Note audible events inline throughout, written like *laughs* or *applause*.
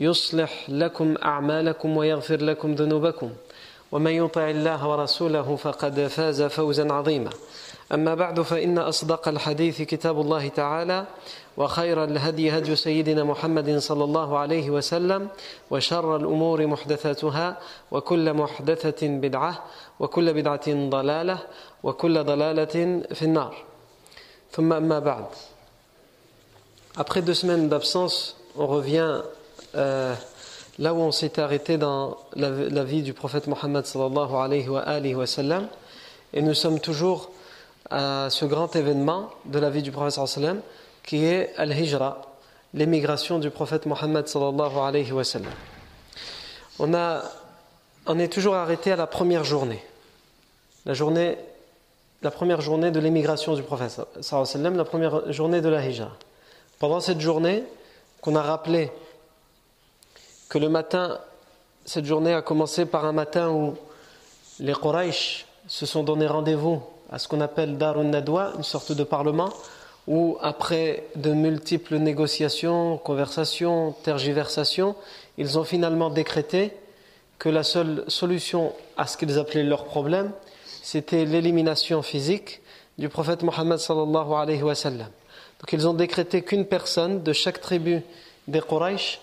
يصلح لكم أعمالكم ويغفر لكم ذنوبكم. ومن يطع الله ورسوله فقد فاز فوزا عظيما. أما بعد فإن أصدق الحديث كتاب الله تعالى وخير الهدي هدي سيدنا محمد صلى الله عليه وسلم وشر الأمور محدثاتها وكل محدثة بدعة وكل بدعة ضلالة وكل ضلالة في النار. ثم أما بعد. Après deux semaines d'absence, on revient euh, là où on s'est arrêté dans la, vie du prophète Mohammed sallallahu alayhi wa, et nous sommes toujours à ce grand événement de la vie du prophète sallallahu alayhi wa qui est Al-Hijra, l'émigration du prophète Mohammed sallallahu alayhi wa. On, a, on est toujours arrêté à la première journée, la journée, la première journée de l'émigration du prophète sallallahu la première journée de la Hijra. Pendant cette journée, qu'on a rappelé que le matin, cette journée a commencé par un matin où les Quraysh se sont donné rendez-vous à ce qu'on appelle Darun Nadwa, une sorte de parlement, où après de multiples négociations, conversations, tergiversations, ils ont finalement décrété que la seule solution à ce qu'ils appelaient leur problème, c'était l'élimination physique du prophète Mohammed sallallahu alayhi wa. Donc ils ont décrété qu'une personne de chaque tribu des Quraysh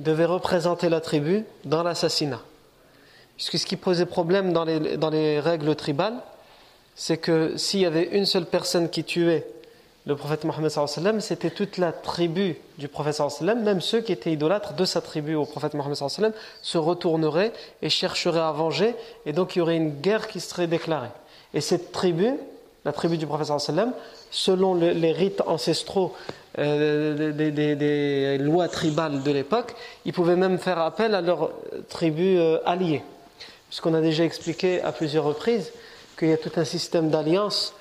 devait représenter la tribu dans l'assassinat. Puisque ce qui posait problème dans les, dans les règles tribales, c'est que s'il y avait une seule personne qui tuait le prophète Mohammed c'était toute la tribu du prophète même ceux qui étaient idolâtres de sa tribu au prophète Mohammed se retourneraient et chercheraient à venger, et donc il y aurait une guerre qui serait déclarée. Et cette tribu, la tribu du prophète selon les rites ancestraux euh, des, lois tribales de l'époque, ils pouvaient même faire appel à leur tribu euh, alliée. Puisqu'on a déjà expliqué à plusieurs reprises qu'il y a tout un système d'alliance.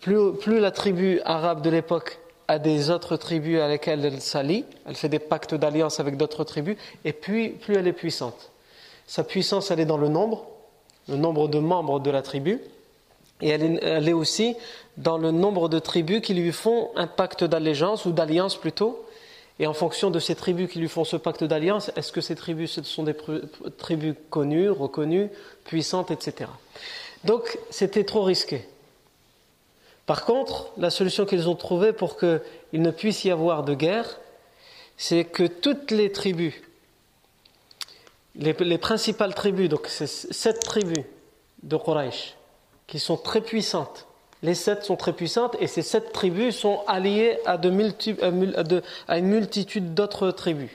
Plus, plus, la tribu arabe de l'époque a des autres tribus à lesquelles elle s'allie, elle fait des pactes d'alliance avec d'autres tribus, et puis plus elle est puissante. Sa puissance, elle est dans le nombre, le nombre de membres de la tribu, et elle est, aussi dans le nombre de tribus qui lui font un pacte d'allégeance ou d'alliance plutôt. Et en fonction de ces tribus qui lui font ce pacte d'alliance, est-ce que ces tribus sont des tribus connues, reconnues, puissantes, etc. Donc c'était trop risqué. Par contre, la solution qu'ils ont trouvée pour qu'il ne puisse y avoir de guerre, c'est que toutes les tribus, les, les principales tribus, donc c'est sept tribus de Quraysh, qui sont très puissantes, les sept sont très puissantes et ces sept tribus sont alliées de, à une multitude d'autres tribus.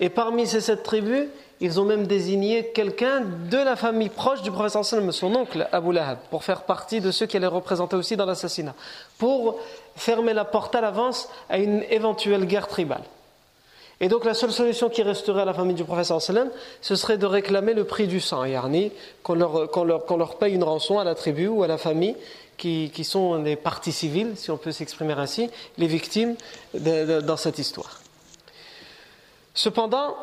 Et parmi ces sept tribus, ils ont même désigné quelqu'un de la famille proche du prophète sallam, son oncle Abu Lahab, pour faire partie de ceux qui allaient représenter aussi dans l'assassinat, pour fermer la porte à l'avance à une éventuelle guerre tribale. Et donc la seule solution qui resterait à la famille du prophète sallam, ce serait de réclamer le prix du sang, yarni, qu'on leur, paye une rançon à la tribu ou à la famille qui, sont les parties civiles, si on peut s'exprimer ainsi, les victimes dans cette histoire. Cependant,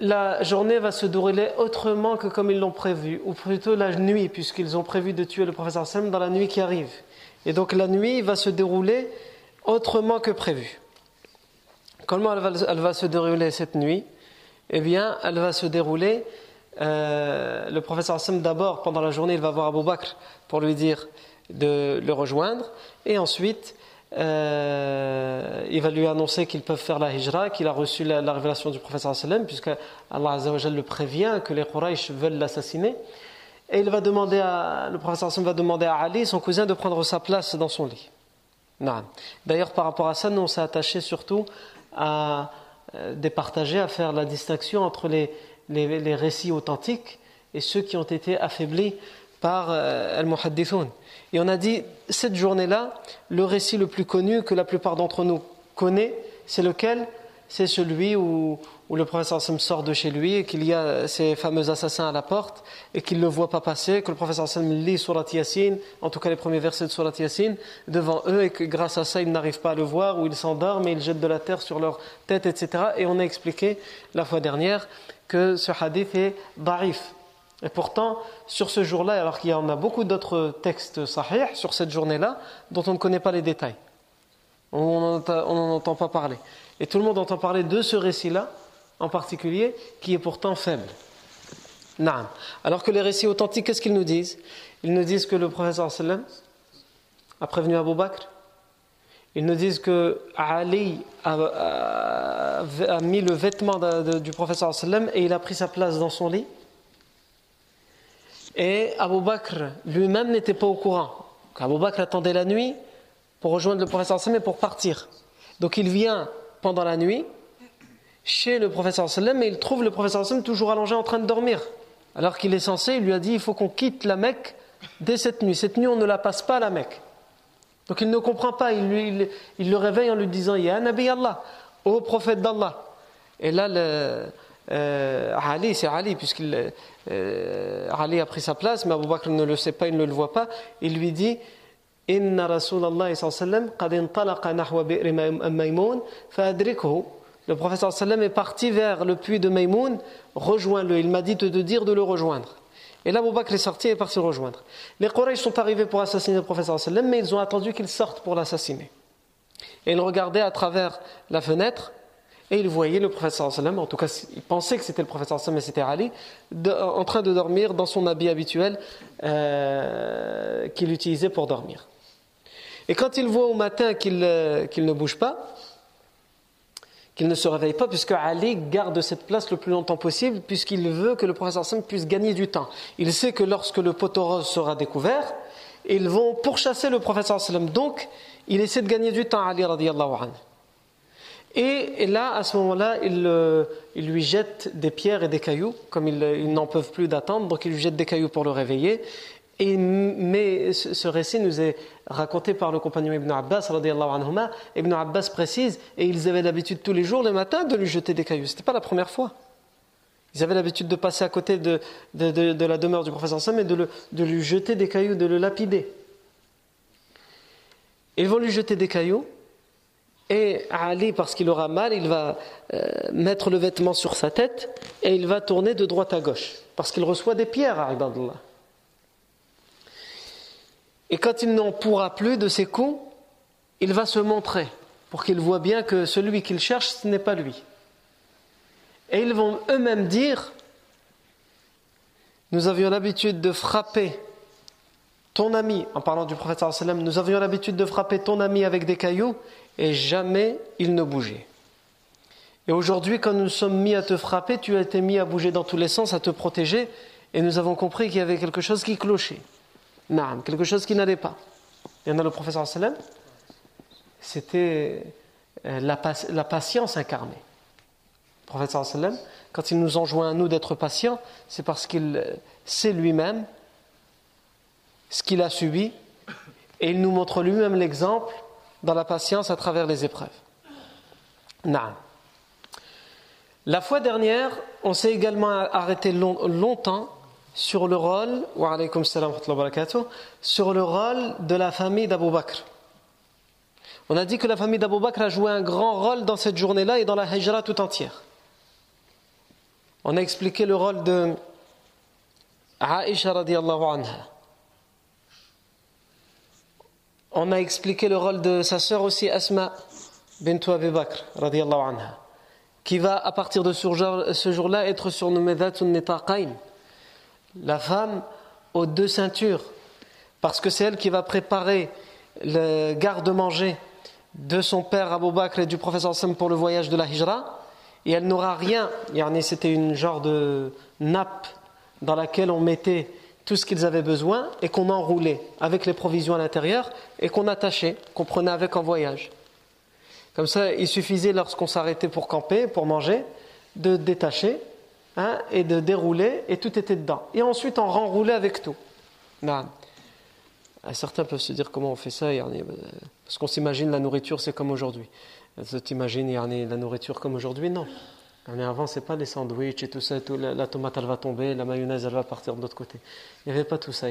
la journée va se dérouler autrement que comme ils l'ont prévu, ou plutôt la nuit, puisqu'ils ont prévu de tuer le professeur Sam dans la nuit qui arrive. Et donc la nuit va se dérouler autrement que prévu. Comment elle va, se dérouler cette nuit? Eh bien, elle va se dérouler euh, le professeur Hassan, d'abord, pendant la journée, il va voir Abu Bakr pour lui dire de le rejoindre. Et ensuite, euh, il va lui annoncer qu'ils peuvent faire la hijra, qu'il a reçu la, la révélation du professeur sallam, puisque Allah Azzawajal le prévient que les Quraysh veulent l'assassiner. et il va demander à, le professeur va demander à Ali, son cousin, de prendre sa place dans son lit. D'ailleurs, par rapport à ça, nous on s'est attaché surtout à euh, départager, à faire la distinction entre les, les, récits authentiques et ceux qui ont été affaiblis par euh, Al-Muhaddithun. Et on a dit, cette journée-là, le récit le plus connu que la plupart d'entre nous connaît, c'est lequel? C'est celui où, le professeur Sam sort de chez lui et qu'il y a ces fameux assassins à la porte et qu'il ne le voit pas passer, que le professeur Sam lit Surat Yasin, en tout cas les premiers versets de Surat Yasin, devant eux et que grâce à ça ils n'arrivent pas à le voir ou ils s'endorment et ils jettent de la terre sur leur tête, etc. Et on a expliqué la fois dernière que ce hadith est da'if. Et pourtant, sur ce jour-là, alors qu'il y en a beaucoup d'autres textes sahih sur cette journée-là, dont on ne connaît pas les détails. On n'en entend pas parler. Et tout le monde entend parler de ce récit-là, en particulier, qui est pourtant faible. Alors que les récits authentiques, qu'est-ce qu'ils nous disent? Ils nous disent que le professeur sallam a prévenu Abu Bakr. Ils nous disent que Ali a, mis le vêtement du professeur sallam et il a pris sa place dans son lit. Et Abu Bakr lui-même n'était pas au courant. Abu Bakr attendait la nuit pour rejoindre le professeur sallam et pour partir. Donc il vient pendant la nuit chez le professeur sallam et il trouve le professeur sallam toujours allongé en train de dormir. Alors qu'il est censé, il lui a dit il faut qu'on quitte la Mecque dès cette nuit. Cette nuit, on ne la passe pas à la Mecque. Donc il ne comprend pas, il, il, le réveille en lui disant Ya Nabi Allah, ô prophète d'Allah. Et là, le, euh, Ali, c'est Ali, puisqu'il euh, Ali a pris sa place, mais Abu Bakr ne le sait pas, il ne le voit pas. Il lui dit Inna Rasulallah sallam qad intalaqa nahwa bi'r Maïmoun fa'adrikhu. Le prophète sallam est parti vers le puits de Maïmoun, rejoins-le. Il m'a dit de dire de le rejoindre. Et là, Abu Bakr est sorti et est parti le rejoindre. Les Quraysh sont arrivés pour assassiner le prophète sallam, mais ils ont attendu qu'il sorte pour l'assassiner. Et ils regardaient à travers la fenêtre et il voyait le prophète sallam, en tout cas il pensait que c'était le prophète sallam, mais c'était Ali, en train de dormir dans son habit habituel euh, qu'il utilisait pour dormir. Et quand il voit au matin qu'il euh, ne bouge pas, qu'il ne se réveille pas, puisque Ali garde cette place le plus longtemps possible, puisqu'il veut que le prophète sallam puisse gagner du temps. Il sait que lorsque le poteau rose sera découvert, ils vont pourchasser le prophète sallam. Donc, il essaie de gagner du temps, Ali radiallahu anhu. Et, là, à ce moment-là, il, il, lui jette des pierres et des cailloux, comme ils, n'en peuvent plus d'attendre, donc il lui jette des cailloux pour le réveiller. Mais ce récit nous est raconté par le compagnon Ibn Abbas, anhuma. Ibn Abbas précise, et ils avaient l'habitude tous les jours, le matin, de lui jeter des cailloux. Ce n'était pas la première fois. Ils avaient l'habitude de passer à côté de, la demeure du professeur Sam et de, de lui jeter des cailloux, de le lapider. Ils vont lui jeter des cailloux, et Ali, parce qu'il aura mal, il va euh, mettre le vêtement sur sa tête et il va tourner de droite à gauche, parce qu'il reçoit des pierres à Ibadullah. Et quand il n'en pourra plus de ses coups, il va se montrer pour qu'il voit bien que celui qu'il cherche, ce n'est pas lui. Et ils vont eux-mêmes dire Nous avions l'habitude de frapper ton ami, en parlant du prophète, nous avions l'habitude de frapper ton ami avec des cailloux et jamais il ne bougeait. Et aujourd'hui, quand nous sommes mis à te frapper, tu as été mis à bouger dans tous les sens, à te protéger, et nous avons compris qu'il y avait quelque chose qui clochait. Non, quelque chose qui n'allait pas. Il y en a le professeur sallam, c'était euh, la, patience incarnée. Le professeur sallam, quand il nous enjoint à nous d'être patients, c'est parce qu'il sait lui-même ce qu'il a subi, et il nous montre lui-même l'exemple dans la patience à travers les épreuves. La fois dernière, on s'est également arrêté longtemps sur le rôle, sur le rôle de la famille d'Abu Bakr. On a dit que la famille d'Abu Bakr a joué un grand rôle dans cette journée-là et dans la hijra tout entière. On a expliqué le rôle de Aisha radiallahu anha on a expliqué le rôle de sa sœur aussi, Asma bint Abi Bakr, anha, qui va à partir de ce jour-là être surnommée Dhatun Nitaqain, la femme aux deux ceintures, parce que c'est elle qui va préparer le garde-manger de son père Abu Bakr et du professeur Sam pour le voyage de la Hijra, et elle n'aura rien, c'était une genre de nappe dans laquelle on mettait tout ce qu'ils avaient besoin et qu'on enroulait avec les provisions à l'intérieur et qu'on attachait, qu'on prenait avec en voyage. Comme ça, il suffisait lorsqu'on s'arrêtait pour camper, pour manger, de détacher hein, et de dérouler et tout était dedans. Et ensuite, on renroulait avec tout. Non. Certains peuvent se dire comment on fait ça, parce qu'on s'imagine la nourriture, c'est comme aujourd'hui. Tu t'imagines la nourriture comme aujourd'hui? Non. Avant, c'est pas les sandwichs et tout ça, la, tomate elle va tomber, la mayonnaise elle va partir de l'autre côté. Il n'y avait pas tout ça.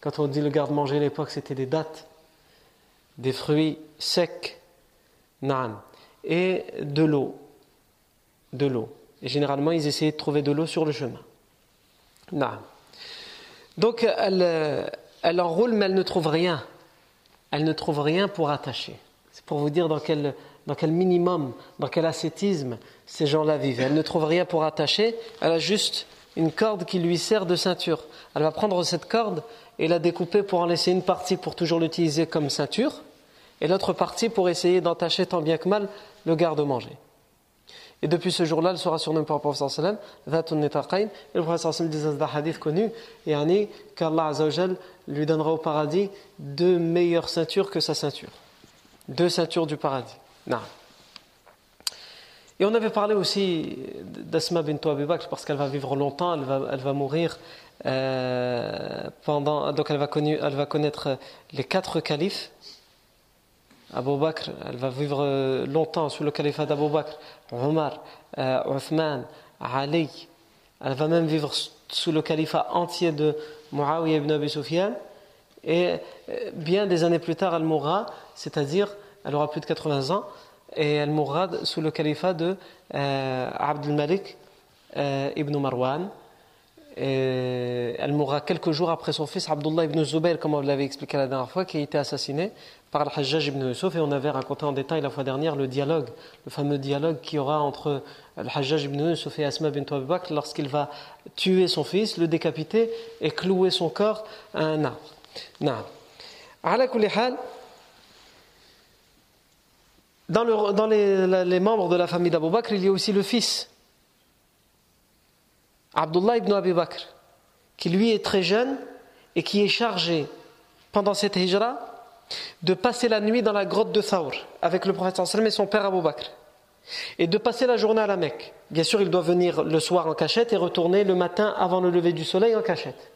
Quand on dit le garde-manger à l'époque, c'était des dattes, des fruits secs, et de l'eau. De l'eau. Et généralement, ils essayaient de trouver de l'eau sur le chemin. Nan. Donc, elle, elle enroule, mais elle ne trouve rien. Elle ne trouve rien pour attacher. C'est pour vous dire dans quel dans quel minimum, dans quel ascétisme ces gens-là vivent. Elle ne trouve rien pour attacher, elle a juste une corde qui lui sert de ceinture. Elle va prendre cette corde et la découper pour en laisser une partie pour toujours l'utiliser comme ceinture, et l'autre partie pour essayer d'entacher tant bien que mal le garde-manger. Et depuis ce jour-là, elle sera surnommée par le prophète sallam. Et le prophète sallam dit dans un hadith connu, et qu'Allah lui donnera au paradis deux meilleures ceintures que sa ceinture. Deux ceintures du paradis. Non. Et on avait parlé aussi d'Asma bint Abi Bakr parce qu'elle va vivre longtemps, elle va, elle va mourir euh, pendant. Donc elle va, elle va connaître les quatre califes. Abu Bakr, elle va vivre longtemps sous le califat d'Abu Bakr, Omar, euh, Uthman, Ali. Elle va même vivre sous le califat entier de Muawiyah ibn Abi Sufyan. Et euh, bien des années plus tard, elle mourra, c'est-à-dire elle aura plus de 80 ans, et elle mourra sous le califat de euh, Abdul Malik euh, ibn Marwan. Et elle mourra quelques jours après son fils Abdullah ibn Zubayr, comme on l'avait expliqué la dernière fois, qui a été assassiné par Al-Hajjaj ibn Yusuf. Et on avait raconté en détail la fois dernière le dialogue, le fameux dialogue qu'il y aura entre Al-Hajjaj ibn Yusuf et Asma bint Abi lorsqu'il va tuer son fils, le décapiter et clouer son corps à un arbre. Non. Dans, les, membres de la famille d'Abu Bakr, il y a aussi le fils, Abdullah ibn Abi Bakr, qui lui est très jeune et qui est chargé pendant cette hijra de passer la nuit dans la grotte de Thawr avec le prophète et son père Abu Bakr et de passer la journée à la Mecque. Bien sûr, il doit venir le soir en cachette et retourner le matin avant le lever du soleil en cachette.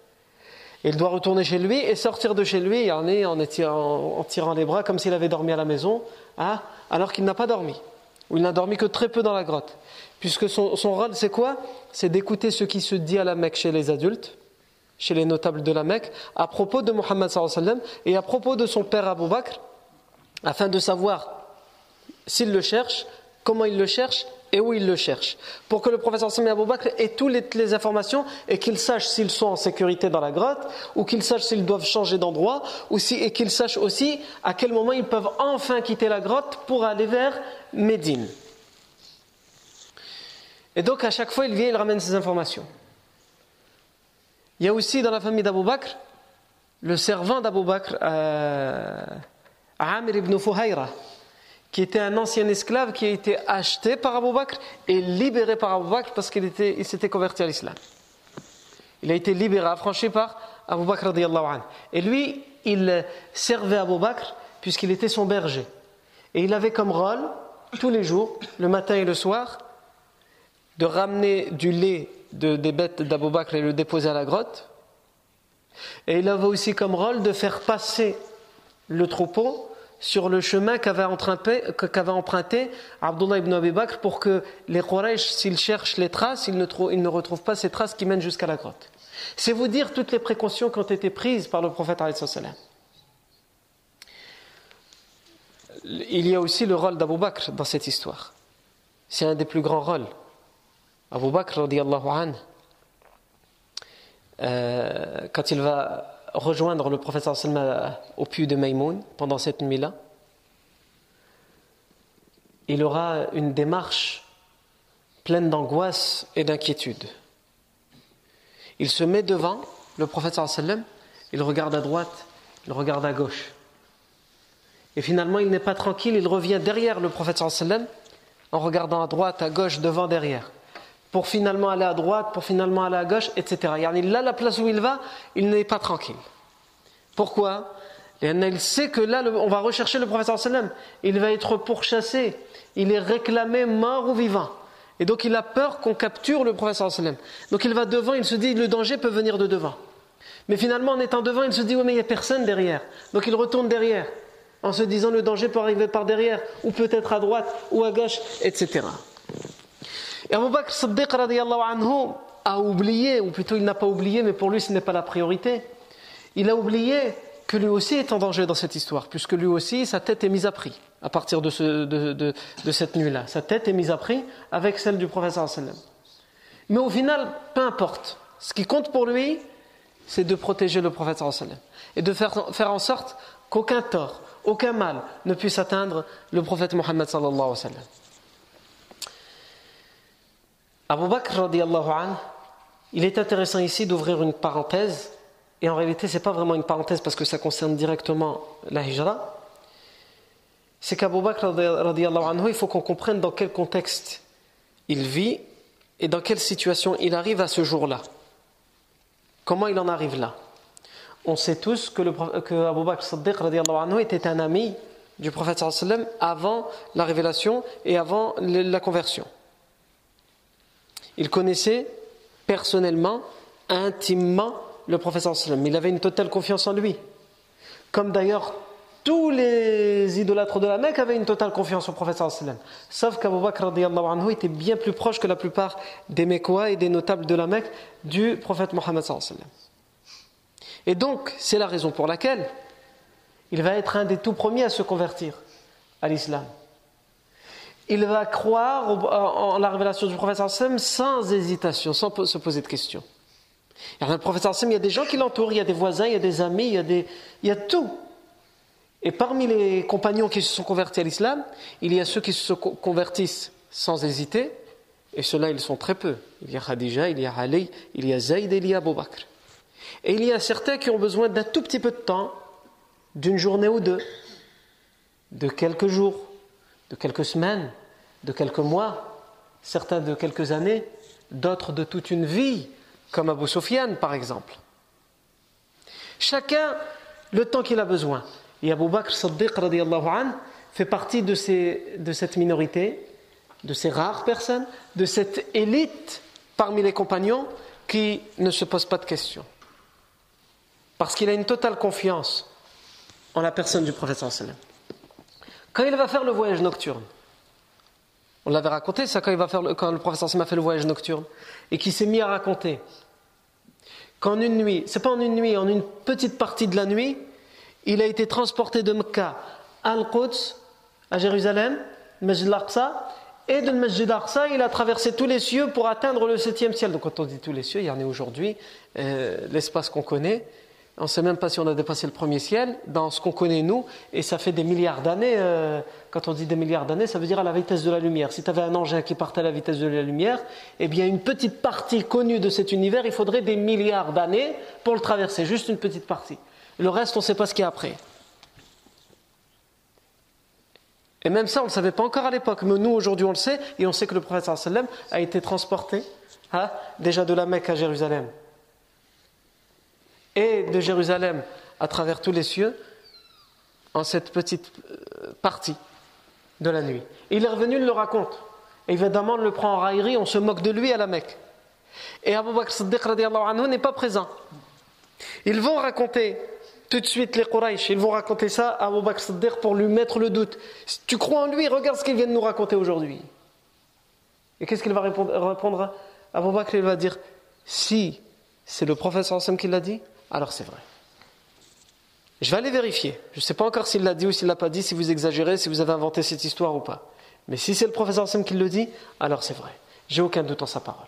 Il doit retourner chez lui et sortir de chez lui en, en, tirant, en tirant les bras comme s'il avait dormi à la maison Hein, alors qu'il n'a pas dormi, ou il n'a dormi que très peu dans la grotte. Puisque son, rôle, c'est quoi? C'est d'écouter ce qui se dit à la Mecque chez les adultes, chez les notables de la Mecque, à propos de Mohammed et à propos de son père Abu Bakr, afin de savoir s'il le cherche, comment il le cherche et où il le cherche. Pour que le professeur Sami Abou Bakr ait toutes les, informations et qu'il sache s'ils sont en sécurité dans la grotte, ou qu'il sache s'ils doivent changer d'endroit, ou et qu'il sache aussi à quel moment ils peuvent enfin quitter la grotte pour aller vers Médine. Et donc à chaque fois, il vient, il ramène ces informations. Il y a aussi dans la famille d'Abou Bakr le servant d'Abou Bakr, euh, Amir ibn Fuhayra qui était un ancien esclave qui a été acheté par Abu Bakr et libéré par Abu Bakr parce qu'il il s'était converti à l'islam. Il a été libéré, affranchi par Abu Bakr. Et lui, il servait Abu Bakr puisqu'il était son berger. Et il avait comme rôle, tous les jours, le matin et le soir, de ramener du lait de, des bêtes d'Abu Bakr et le déposer à la grotte. Et il avait aussi comme rôle de faire passer le troupeau sur le chemin qu'avait emprunté, Abdullah ibn Abi Bakr pour que les Quraysh, s'ils cherchent les traces, ils ne, ils ne retrouvent pas ces traces qui mènent jusqu'à la grotte. C'est vous dire toutes les précautions qui ont été prises par le prophète. Il y a aussi le rôle d'Abu Bakr dans cette histoire. C'est un des plus grands rôles. Abu Bakr, anhu, euh, quand il va rejoindre le professeur Salma au puits de Maïmoun pendant cette nuit-là, il aura une démarche pleine d'angoisse et d'inquiétude. Il se met devant le prophète sallam, il regarde à droite, il regarde à gauche. Et finalement, il n'est pas tranquille, il revient derrière le prophète en regardant à droite, à gauche, devant, derrière. Pour finalement aller à droite, pour finalement aller à gauche, etc. Là, la place où il va, il n'est pas tranquille. Pourquoi? Il sait que là, on va rechercher le prophète sallam. Il va être pourchassé. Il est réclamé mort ou vivant. Et donc il a peur qu'on capture le prophète sallam. Donc il va devant, il se dit, le danger peut venir de devant. Mais finalement, en étant devant, il se dit, oui, mais il n'y a personne derrière. Donc il retourne derrière, en se disant, le danger peut arriver par derrière, ou peut-être à droite, ou à gauche, etc. Et Abu Bakr Siddiq anhu, a oublié, ou plutôt il n'a pas oublié, mais pour lui ce n'est pas la priorité. Il a oublié que lui aussi est en danger dans cette histoire, puisque lui aussi sa tête est mise à prix à partir de, ce, de, de, cette nuit-là. Sa tête est mise à prix avec celle du professeur sallam. Mais au final, peu importe. Ce qui compte pour lui, c'est de protéger le prophète sallam et de faire, faire en sorte qu'aucun tort, aucun mal ne puisse atteindre le prophète Mohammed. Abu Bakr an, il est intéressant ici d'ouvrir une parenthèse, et en réalité ce n'est pas vraiment une parenthèse parce que ça concerne directement la hijra, c'est qu'Abu Bakr anhu, il faut qu'on comprenne dans quel contexte il vit et dans quelle situation il arrive à ce jour-là. Comment il en arrive là? On sait tous que, le, que Abu Bakr anhu, était un ami du prophète avant la révélation et avant la conversion. Il connaissait personnellement, intimement le professeur sallam. Il avait une totale confiance en lui. Comme d'ailleurs tous les idolâtres de la Mecque avaient une totale confiance au professeur sallam. Sauf qu'Abu Bakr anhu était bien plus proche que la plupart des Mecquois et des notables de la Mecque du prophète Mohammed sallam. Et donc, c'est la raison pour laquelle il va être un des tout premiers à se convertir à l'islam il va croire en la révélation du prophète sans hésitation, sans se poser de questions. A le prophète il y a des gens qui l'entourent, il y a des voisins, il y a des amis, il y a, des, il y a tout. Et parmi les compagnons qui se sont convertis à l'islam, il y a ceux qui se convertissent sans hésiter, et ceux-là, ils sont très peu. Il y a Khadija, il y a Ali, il y a Zayd et il y a Abu Bakr. Et il y a certains qui ont besoin d'un tout petit peu de temps, d'une journée ou deux, de quelques jours, de quelques semaines, de quelques mois, certains de quelques années, d'autres de toute une vie, comme Abu Sufyan par exemple. Chacun le temps qu'il a besoin. Et Abu Bakr Siddiq fait partie de, ces, cette minorité, de ces rares personnes, de cette élite parmi les compagnons qui ne se pose pas de questions. Parce qu'il a une totale confiance en la personne du prophète sallam. Quand il va faire le voyage nocturne, on l'avait raconté, ça quand, va faire le, professeur Sim a fait le voyage nocturne, et qui s'est mis à raconter qu'en une nuit, c'est pas en une nuit, en une petite partie de la nuit, il a été transporté de Mecca à Al-Quds, à Jérusalem, Masjid al-Aqsa, et de Masjid il a traversé tous les cieux pour atteindre le septième ciel. Donc quand on dit tous les cieux, il y en a aujourd'hui, euh, l'espace qu'on connaît, on ne sait même pas si on a dépassé le premier ciel dans ce qu'on connaît nous, et ça fait des milliards d'années. Euh, quand on dit des milliards d'années, ça veut dire à la vitesse de la lumière. Si tu avais un engin qui partait à la vitesse de la lumière, eh bien une petite partie connue de cet univers, il faudrait des milliards d'années pour le traverser, juste une petite partie. Le reste, on ne sait pas ce qu'il y a après. Et même ça, on ne le savait pas encore à l'époque, mais nous aujourd'hui on le sait, et on sait que le prophète a été transporté hein, déjà de la Mecque à Jérusalem et de Jérusalem à travers tous les cieux en cette petite euh, partie de la nuit. il est revenu, il le raconte. évidemment, on le prend en raillerie, on se moque de lui à la Mecque. Et Abu Bakr Siddiq n'est pas présent. Ils vont raconter tout de suite les Quraysh, ils vont raconter ça à Abu Bakr Siddiq pour lui mettre le doute. Tu crois en lui, regarde ce qu'il vient de nous raconter aujourd'hui. Et qu'est-ce qu'il va répondre, Abu Bakr? Il va dire si c'est le prophète qui l'a dit, alors c'est vrai. Je vais aller vérifier. Je ne sais pas encore s'il l'a dit ou s'il ne l'a pas dit, si vous exagérez, si vous avez inventé cette histoire ou pas. Mais si c'est le professeur Sam qui le dit, alors c'est vrai. J'ai aucun doute en sa parole.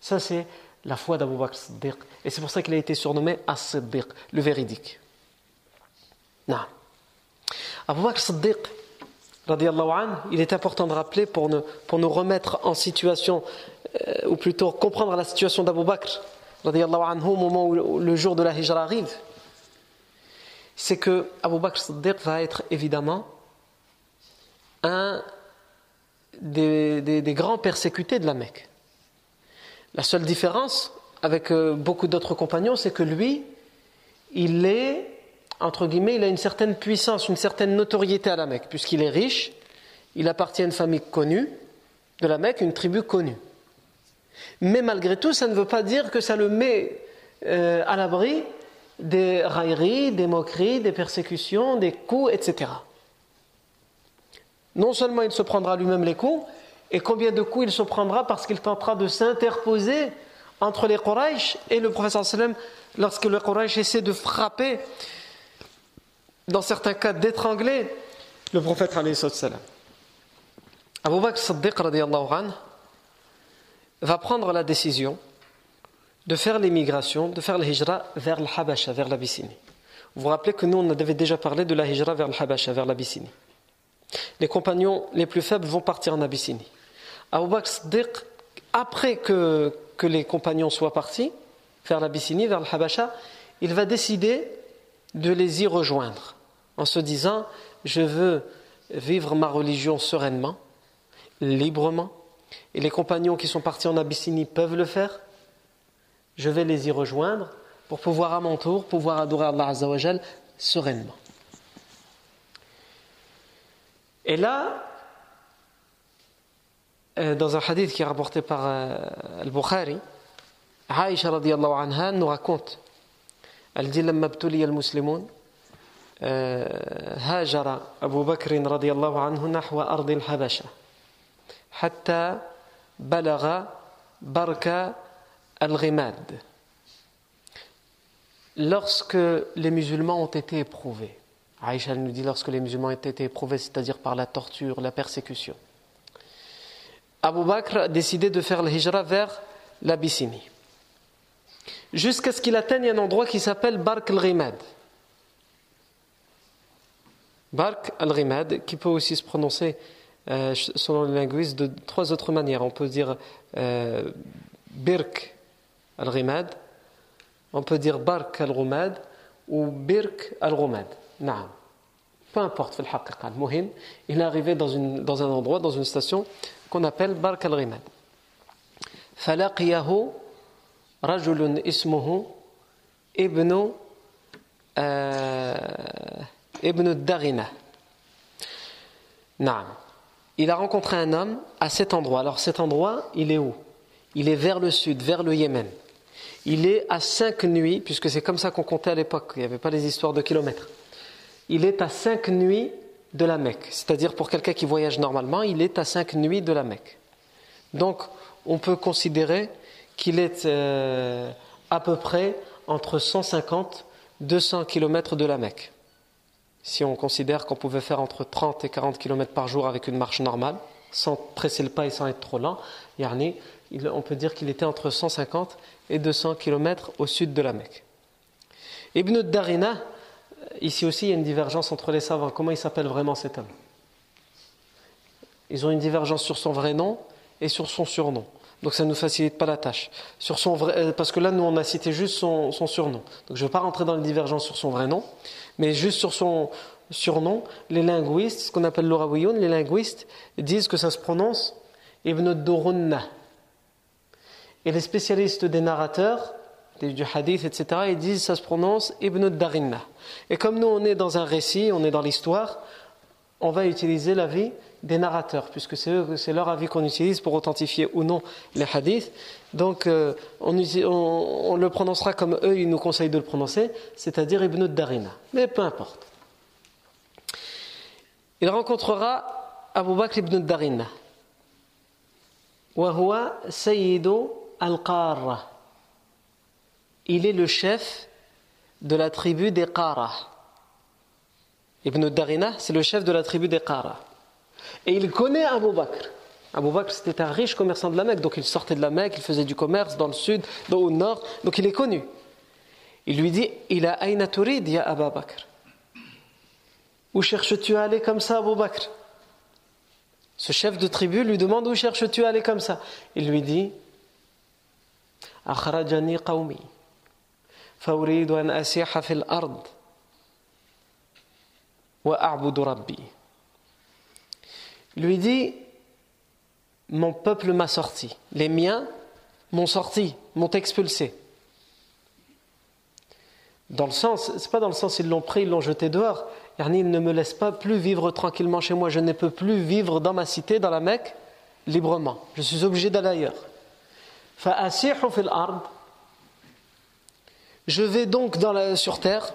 Ça, c'est la foi d'Abu Bakr Siddiq. Et c'est pour ça qu'il a été surnommé As-Siddiq, le véridique. Non. Abu Bakr Siddiq, il est important de rappeler pour nous, pour nous remettre en situation, euh, ou plutôt comprendre la situation d'Abu Bakr au moment où le jour de la hijra arrive, c'est que Abu Bakr Siddiq va être évidemment un des, grands persécutés de la Mecque. La seule différence avec euh, beaucoup d'autres compagnons, c'est que lui, il est, entre guillemets, il a une certaine puissance, une certaine notoriété à la Mecque, puisqu'il est riche, il appartient à une famille connue de la Mecque, une tribu connue. Mais malgré tout, ça ne veut pas dire que ça le met euh, à l'abri des railleries, des moqueries, des persécutions, des coups, etc. Non seulement il se prendra lui-même les coups, et combien de coups il se prendra parce qu'il tentera de s'interposer entre les Quraysh et le professeur sallam lorsque le Quraysh essaie de frapper, dans certains cas d'étrangler le prophète sallam. Abu Bakr Siddiq va prendre la décision de faire l'émigration, de faire la hijra vers l'Habasha, vers l'Abyssinie. Vous vous rappelez que nous, on avait déjà parlé de la hijra vers l'Habasha, vers l'Abyssinie. Les compagnons les plus faibles vont partir en Abyssinie. Abu Bakr après que, que les compagnons soient partis vers l'Abyssinie, vers le Habasha, il va décider de les y rejoindre en se disant Je veux vivre ma religion sereinement, librement, et les compagnons qui sont partis en Abyssinie peuvent le faire. Je vais les y rejoindre pour pouvoir à mon tour pouvoir adorer Allah Azzawajal sereinement. Et là, euh, dans un hadith qui est rapporté par euh, Al-Bukhari, Aïcha radiallahu anha nous raconte elle dit لما ابتلي المسلمون هاجر أبو بكر رضي الله عنه نحو أرض الحبشة حتى Balara, Barka al-Rimad. Lorsque les musulmans ont été éprouvés, Aïcha nous dit lorsque les musulmans ont été éprouvés, c'est-à-dire par la torture, la persécution, Abu Bakr a décidé de faire le hijra vers l'Abyssinie, jusqu'à ce qu'il atteigne un endroit qui s'appelle Bark al-Rimad. Bark al-Rimad, qui peut aussi se prononcer euh, selon les linguistes de trois autres manières. On peut dire euh, Birk al-Rimad, on peut dire Bark al-Rumad ou Birk al-Rumad. Peu importe, il est arrivé dans, une, dans un endroit, dans une station qu'on appelle Bark al-Rimad. فلقيه رجل اسمه ابن ابن الدغنة نعم il a rencontré un homme à cet endroit. Alors cet endroit, il est où? Il est vers le sud, vers le Yémen. Il est à cinq nuits, puisque c'est comme ça qu'on comptait à l'époque, il n'y avait pas les histoires de kilomètres. Il est à cinq nuits de la Mecque. C'est-à-dire pour quelqu'un qui voyage normalement, il est à cinq nuits de la Mecque. Donc on peut considérer qu'il est euh, à peu près entre 150 200 km de la Mecque. Si on considère qu'on pouvait faire entre 30 et 40 km par jour avec une marche normale, sans presser le pas et sans être trop lent, on peut dire qu'il était entre 150 et 200 km au sud de la Mecque. Ibn Darina, Ici aussi, il y a une divergence entre les savants. Comment il s'appelle vraiment cet homme? Ils ont une divergence sur son vrai nom et sur son surnom. Donc ça ne nous facilite pas la tâche. Sur son vrai, euh, parce que là, nous, on a cité juste son, surnom. Donc je ne vais pas rentrer dans les divergences sur son vrai nom, mais juste sur son surnom, les linguistes, ce qu'on appelle l'orawiyoun, les linguistes disent que ça se prononce Ibn Durunna. Et les spécialistes des narrateurs du hadith, etc., ils disent ça se prononce Ibn Darinna. Et comme nous, on est dans un récit, on est dans l'histoire, on va utiliser l'avis des narrateurs, puisque c'est leur avis qu'on utilise pour authentifier ou non les hadiths. Donc euh, on, le prononcera comme eux, ils nous conseillent de le prononcer, c'est-à-dire Ibn Darina. Mais peu importe. Il rencontrera Abu Bakr ibn Darina. Wahwa Sayyidu al-Qara. Il est le chef de la tribu des Qara. Ibn Darina, c'est le chef de la tribu des Qara. Et il connaît Abu Bakr. Abu Bakr, c'était un riche commerçant de la Mecque, donc il sortait de la Mecque, il faisait du commerce dans le sud, dans, au nord, donc il est connu. Il lui dit Il a aïna turid, ya Abu Bakr? Où cherches-tu à aller comme ça, Abu Bakr? Ce chef de tribu lui demande Où cherches-tu à aller comme ça? Il lui dit Akhrajani qawmi, asiha fil ard, wa lui dit mon peuple m'a sorti les miens m'ont sorti, m'ont expulsé. Dans le sens, c'est pas dans le sens ils l'ont pris, ils l'ont jeté dehors. Ils ne me laissent pas plus vivre tranquillement chez moi. Je ne peux plus vivre dans ma cité, dans la Mecque, librement. Je suis obligé d'aller ailleurs. Je vais donc sur terre.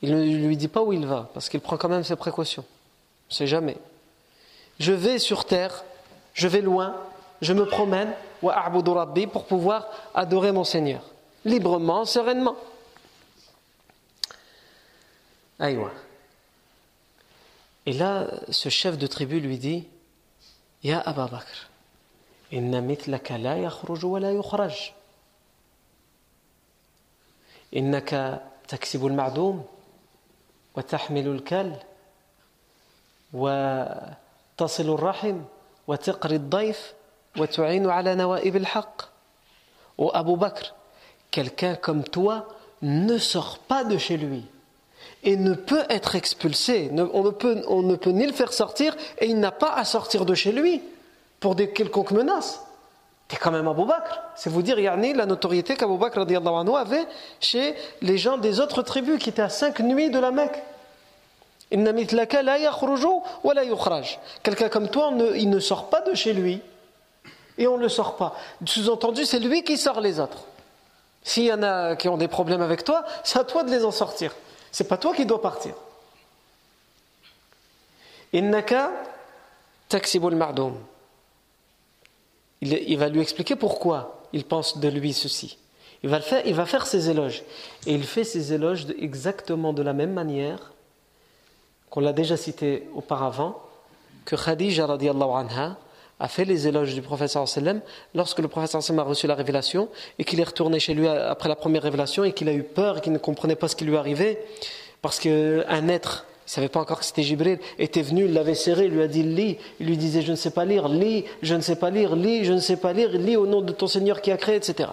Il ne lui dit pas où il va, parce qu'il prend quand même ses précautions. On ne sait jamais Je vais sur terre, je vais loin, je me promène, pour pouvoir adorer mon Seigneur, librement, sereinement. Et là, ce chef de tribu lui dit Ya Aba Bakr, inna mitlaka la yakhruju wa la yukhraj. إنك تكسب المعدوم وتحمل الكل وتصل الرحم وتقري الضيف وتعين على نوائب الحق Ou Abu Bakr, quelqu'un comme toi ne sort pas de chez lui et ne peut être expulsé. On ne peut, on ne peut ni le faire sortir et il n'a pas à sortir de chez lui pour des quelconques menaces. T'es quand même Abu Bakr. C'est vous dire, Yarni, la notoriété qu'Abu Bakr avait chez les gens des autres tribus qui étaient à cinq nuits de la Mecque. Quelqu'un comme toi, il ne sort pas de chez lui et on ne le sort pas. Sous-entendu, c'est lui qui sort les autres. S'il y en a qui ont des problèmes avec toi, c'est à toi de les en sortir. C'est pas toi qui dois partir. Il, va lui expliquer pourquoi il pense de lui ceci. Il va, faire, il va faire ses éloges. Et il fait ses éloges exactement de la même manière qu'on l'a déjà cité auparavant, que Khadija anha a fait les éloges du professeur sallam lorsque le professeur sallam a reçu la révélation et qu'il est retourné chez lui après la première révélation et qu'il a eu peur qu'il ne comprenait pas ce qui lui arrivait parce qu'un être il ne savait pas encore que c'était Jibril, était venu, il l'avait serré, il lui a dit lis, il lui disait je ne sais pas lire, lis, je ne sais pas lire, lis, je ne sais pas lire, lis au nom de ton Seigneur qui a créé, etc.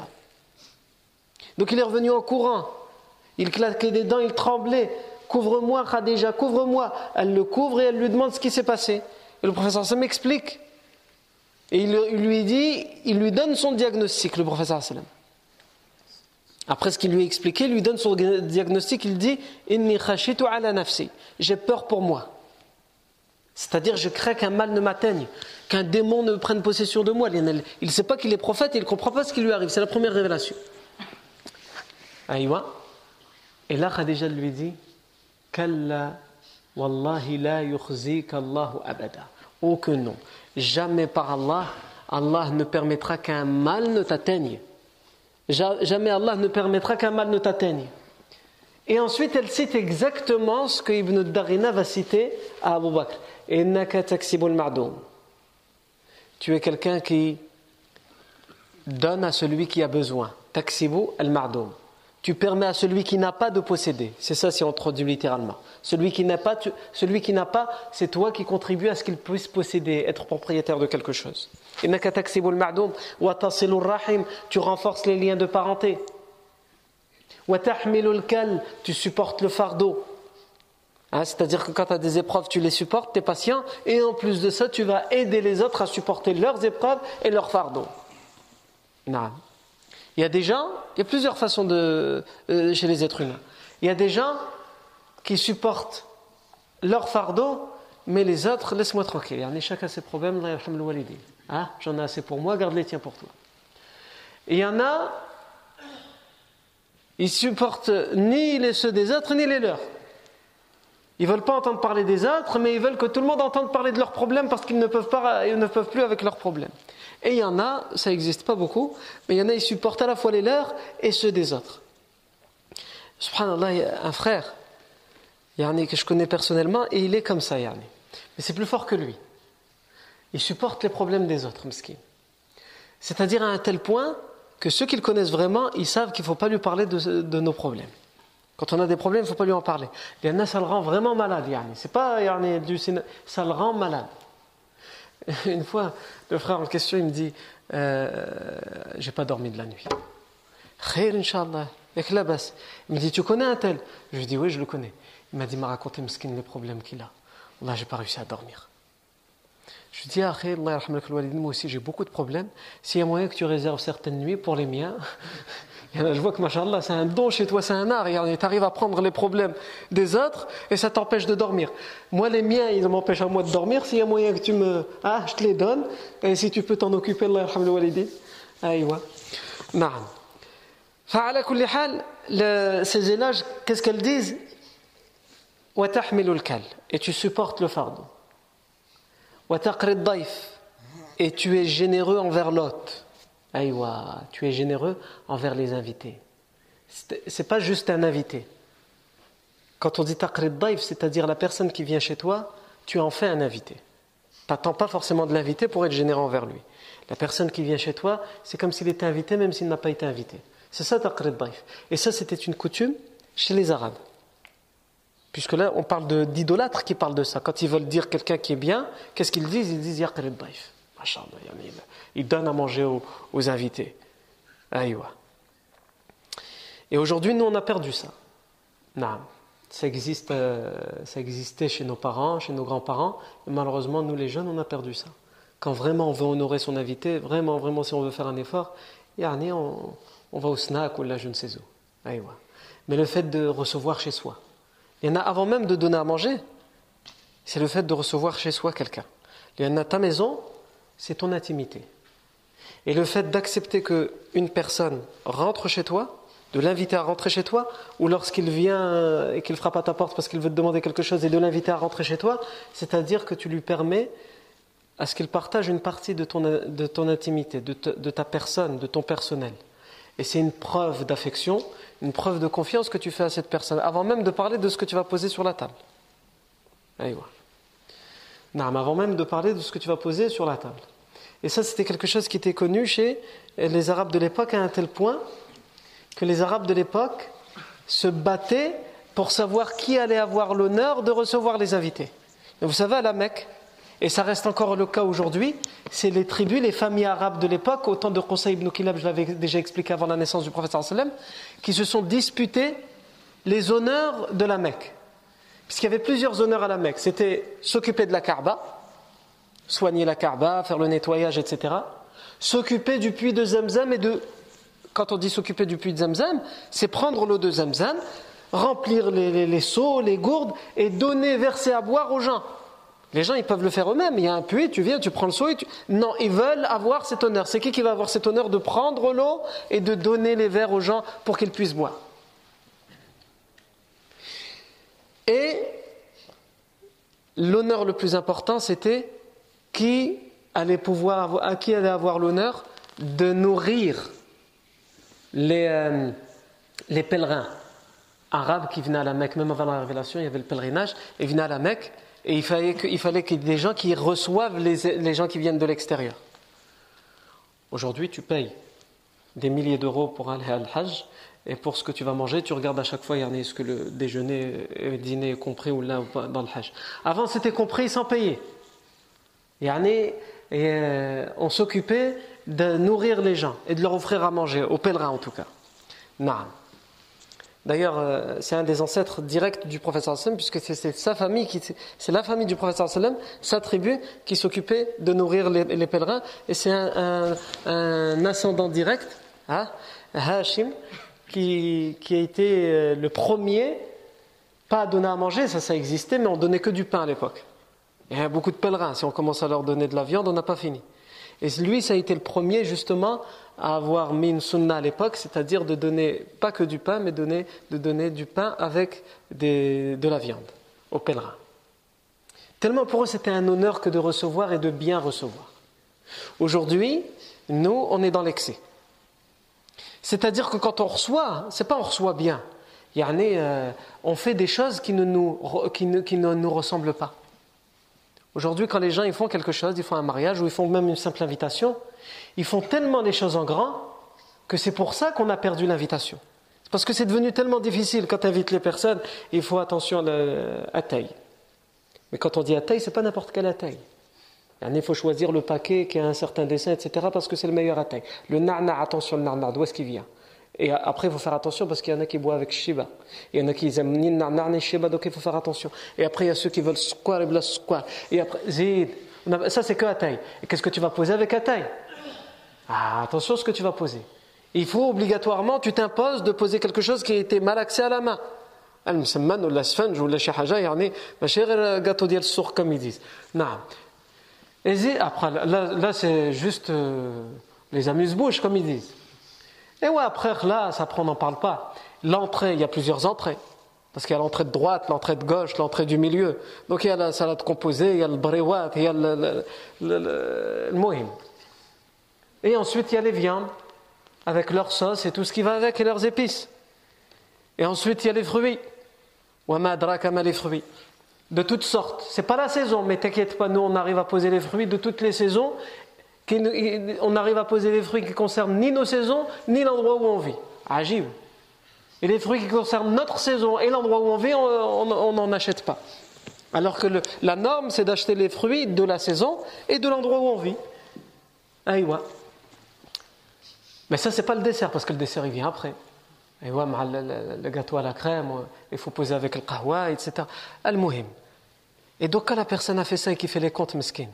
Donc il est revenu en courant, il claquait des dents, il tremblait, couvre-moi Khadija, couvre-moi. Elle le couvre et elle lui demande ce qui s'est passé. Et le professeur Sam m'explique. Et il, lui dit, il lui donne son diagnostic, le professeur Sallam. Après ce qu'il lui a expliqué, il lui donne son diagnostic, il dit. J'ai peur pour moi. C'est-à-dire, je crains qu'un mal ne m'atteigne, qu'un démon ne prenne possession de moi. Il ne sait pas qu'il est prophète et il ne comprend pas ce qui lui arrive. C'est la première révélation. Aïwa. Et là, Khadija lui dit Oh que non. Jamais par Allah, Allah ne permettra qu'un mal ne t'atteigne. Jamais Allah ne permettra qu'un mal ne t'atteigne. Et ensuite, elle cite exactement ce que Ibn Darina va citer à Abu Bakr. Tu es quelqu'un qui donne à celui qui a besoin. Taksibu al-mardoum. Tu permets à celui qui n'a pas de posséder. C'est ça si on traduit littéralement. Celui qui n'a pas, c'est toi qui contribues à ce qu'il puisse posséder, être propriétaire de quelque chose. Tu renforces les liens de parenté. Tu supportes le fardeau. Hein, c'est-à-dire que quand tu as des épreuves, tu les supportes, tu es patient, et en plus de ça, tu vas aider les autres à supporter leurs épreuves et leurs fardeaux. Non. Il y a des gens, il y a plusieurs façons de, euh, chez les êtres humains. Il y a des gens qui supportent leur fardeau, mais les autres, laisse-moi tranquille. Il y a chacun ses problèmes, ah, j'en ai assez pour moi, garde les tiens pour toi. Et il y en a, ils supportent ni les ceux des autres, ni les leurs. Ils veulent pas entendre parler des autres, mais ils veulent que tout le monde entende parler de leurs problèmes parce qu'ils ne ne peuvent plus avec leurs problèmes. Et il y en a, ça n'existe pas beaucoup, mais il y en a, ils supportent à la fois les leurs et ceux des autres. Subhanallah, il un frère, yani, que je connais personnellement, et il est comme ça, yani. mais c'est plus fort que lui. Il supporte les problèmes des autres, miskin. C'est-à-dire à un tel point que ceux qui le connaissent vraiment, ils savent qu'il ne faut pas lui parler de, nos problèmes. Quand on a des problèmes, il ne faut pas lui en parler. Il y en a, ça le rend vraiment malade. C'est pas du, ça le rend malade. *laughs* Une fois, le frère en question, il me dit euh, J'ai pas dormi de la nuit. Inch'Allah. Il me dit Tu connais un tel? Je lui dis Oui, je le connais. Il m'a dit m'a raconté les problèmes qu'il a. Là, j'ai pas réussi à dormir. Je dis, ah, moi aussi j'ai beaucoup de problèmes. S'il y a moyen que tu réserves certaines nuits pour les miens, *laughs* je vois que, machallah, c'est un don chez toi, c'est un art. Tu arrives à prendre les problèmes des autres et ça t'empêche de dormir. Moi, les miens, ils m'empêchent à moi de dormir. S'il y a moyen que tu me. Ah, je te les donne. Et si tu peux t'en occuper, Allah walidin. Aïwa. Naam. Kulli hal, ces éloges, qu'est-ce qu'elles disent? Et tu supportes le fardeau. Et tu es généreux envers l'hôte. Aïwa, tu es généreux envers les invités. C'est pas juste un invité. Quand on dit taqrid daif, c'est-à-dire la personne qui vient chez toi, tu en fais un invité. T'attends pas forcément de l'inviter pour être généreux envers lui. La personne qui vient chez toi, c'est comme s'il était invité même s'il n'a pas été invité. C'est ça taqrid daif. Et ça, c'était une coutume chez les Arabes. Puisque là, on parle d'idolâtres qui parlent de ça. Quand ils veulent dire quelqu'un qui est bien, qu'est-ce qu'ils disent? Ils disent Yaqir daif. Ils donnent à manger aux, invités. Aïwa. Et aujourd'hui, nous, on a perdu ça. Ça, existe, euh, ça existait chez nos parents, chez nos grands-parents. Et malheureusement, nous, les jeunes, on a perdu ça. Quand vraiment on veut honorer son invité, vraiment, vraiment, si on veut faire un effort, on, on va au snack ou là, je ne sais où. Aïwa. Mais le fait de recevoir chez soi, il y en a avant même de donner à manger. C'est le fait de recevoir chez soi quelqu'un. Il y en a ta maison, c'est ton intimité. Et le fait d'accepter qu'une personne rentre chez toi, de l'inviter à rentrer chez toi, ou lorsqu'il vient et qu'il frappe à ta porte parce qu'il veut te demander quelque chose et de l'inviter à rentrer chez toi, c'est-à-dire que tu lui permets à ce qu'il partage une partie de ton, de ton intimité, de, de ta personne, de ton personnel. Et c'est une preuve d'affection, une preuve de confiance que tu fais à cette personne, avant même de parler de ce que tu vas poser sur la table. Non, avant même de parler de ce que tu vas poser sur la table. Et ça, c'était quelque chose qui était connu chez les Arabes de l'époque à un tel point que les Arabes de l'époque se battaient pour savoir qui allait avoir l'honneur de recevoir les invités. Vous savez, à la Mecque, et ça reste encore le cas aujourd'hui, c'est les tribus, les familles arabes de l'époque, au temps de Qusay ibn Kilab, je l'avais déjà expliqué avant la naissance du prophète qui se sont disputés les honneurs de la Mecque. Puisqu'il y avait plusieurs honneurs à la Mecque. C'était s'occuper de la Kaaba, soigner la Kaaba, faire le nettoyage, etc. S'occuper du puits de Zamzam et de. Quand on dit s'occuper du puits de Zamzam, c'est prendre l'eau de Zamzam, remplir les, les seaux, les gourdes et donner, verser à boire aux gens. Les gens, ils peuvent le faire eux-mêmes. Il y a un puits, tu viens, tu prends le seau et tu... Non, ils veulent avoir cet honneur. C'est qui qui va avoir cet honneur de prendre l'eau et de donner les verres aux gens pour qu'ils puissent boire? Et l'honneur le plus important, c'était à qui allait avoir l'honneur de nourrir les, euh, les pèlerins arabes qui venaient à la Mecque, même avant la révélation, il y avait le pèlerinage, et venaient à la Mecque et il fallait qu'il y ait des gens qui reçoivent les, gens qui viennent de l'extérieur. Aujourd'hui, tu payes des milliers d'euros pour aller à Al-Hajj, et pour ce que tu vas manger, tu regardes à chaque fois, est-ce que le déjeuner et le dîner est compris ou là dans le Hajj. Avant, c'était compris sans payer. Et euh, on s'occupait de nourrir les gens et de leur offrir à manger, aux pèlerins en tout cas. Non. D'ailleurs, euh, c'est un des ancêtres directs du professeur sallam, puisque c'est sa famille, c'est la famille du professeur sallam, sa tribu, qui s'occupait de nourrir les, pèlerins, et c'est un, ascendant direct, hein, Hashim, qui, a été euh, le premier, pas à donner à manger, ça, ça existait, mais on donnait que du pain à l'époque. Il y a beaucoup de pèlerins, si on commence à leur donner de la viande, on n'a pas fini. Et lui, ça a été le premier, justement, à avoir mis une sunna à l'époque, c'est-à-dire de donner pas que du pain, mais de donner du pain avec de la viande aux pèlerins. Tellement pour eux c'était un honneur que de recevoir et de bien recevoir. Aujourd'hui, nous, on est dans l'excès. C'est-à-dire que quand on reçoit, c'est pas on reçoit bien. Il y a, euh, on fait des choses qui ne nous, qui ne nous ressemblent pas. Aujourd'hui, quand les gens ils font quelque chose, ils font un mariage ou ils font même une simple invitation, ils font tellement les choses en grand que c'est pour ça qu'on a perdu l'invitation. Parce que c'est devenu tellement difficile quand tu invites les personnes, il faut attention à taille. Mais quand on dit à taille, c'est pas n'importe quelle taille. Il faut choisir le paquet qui a un certain dessin, etc. parce que c'est le meilleur à taille. Le narna, attention, le narna, d'où est-ce qu'il vient et après, il faut faire attention parce qu'il y en a qui boivent avec Shiba. Il y en a qui aiment ni Narnar ni Shiba, donc il faut faire attention. Et après, il y a ceux qui veulent square et bla square. Et après, Zid, Ça, c'est que à taille. Et qu'est-ce que tu vas poser avec à taille ah, Attention à ce que tu vas poser. Il faut obligatoirement, tu t'imposes de poser quelque chose qui a été mal axé à la main. المسمن ولا سفنج ولا شي حاجه يعني ماشي غير gâteau ديال السوق comme ils disent. نعم. et après, là, c'est juste euh, les amuse-bouches comme ils disent. Et ouais, après, là, ça on n'en parle pas. L'entrée, il y a plusieurs entrées. Parce qu'il y a l'entrée de droite, l'entrée de gauche, l'entrée du milieu. Donc il y a la salade composée, il y a le brewat, il y a le, mohim. Et ensuite, il y a les viandes, avec leur sauce et tout ce qui va avec, et leurs épices. Et ensuite, il y a les fruits. les fruits. De toutes sortes. C'est pas la saison, mais t'inquiète pas, nous, on arrive à poser les fruits de toutes les saisons. On arrive à poser les fruits qui concernent ni nos saisons, ni l'endroit où on vit. Agib. Et les fruits qui concernent notre saison et l'endroit où on vit, on n'en achète pas. Alors que la norme, c'est d'acheter les fruits de la saison et de l'endroit où on vit. Aïwa. Mais ça, c'est pas le dessert, parce que le dessert, il vient après. Le, gâteau à la crème, il faut poser avec le kahwa, etc. Al-muhim. Et donc, quand la personne a fait ça et qu'il fait les comptes, mesquines,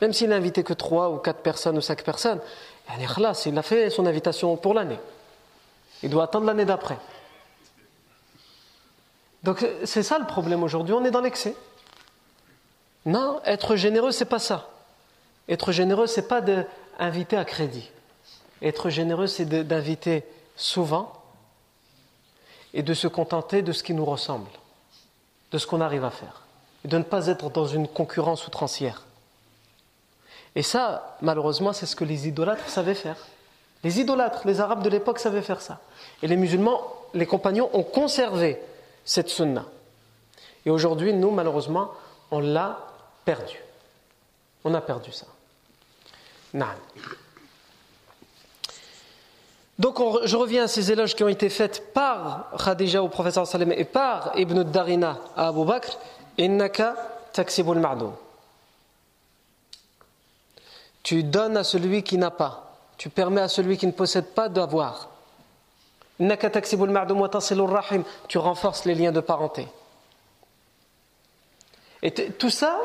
même s'il n'a invité que trois ou quatre personnes ou cinq personnes, il a fait son invitation pour l'année. Il doit attendre l'année d'après. Donc c'est ça le problème aujourd'hui, on est dans l'excès. Non, être généreux, c'est pas ça. Être généreux, c'est pas d'inviter à crédit. Être généreux, c'est d'inviter souvent et de se contenter de ce qui nous ressemble, de ce qu'on arrive à faire, et de ne pas être dans une concurrence outrancière. Et ça, malheureusement, c'est ce que les idolâtres savaient faire. Les idolâtres, les Arabes de l'époque savaient faire ça. Et les musulmans, les compagnons, ont conservé cette sunna. Et aujourd'hui, nous, malheureusement, on l'a perdu. On a perdu ça. Donc je reviens à ces éloges qui ont été faits par Khadija au professeur Salem et par Ibn Darina à Abu Bakr. Innaka taksibul. Tu donnes à celui qui n'a pas. Tu permets à celui qui ne possède pas d'avoir. Tu renforces les liens de parenté. Et tout ça,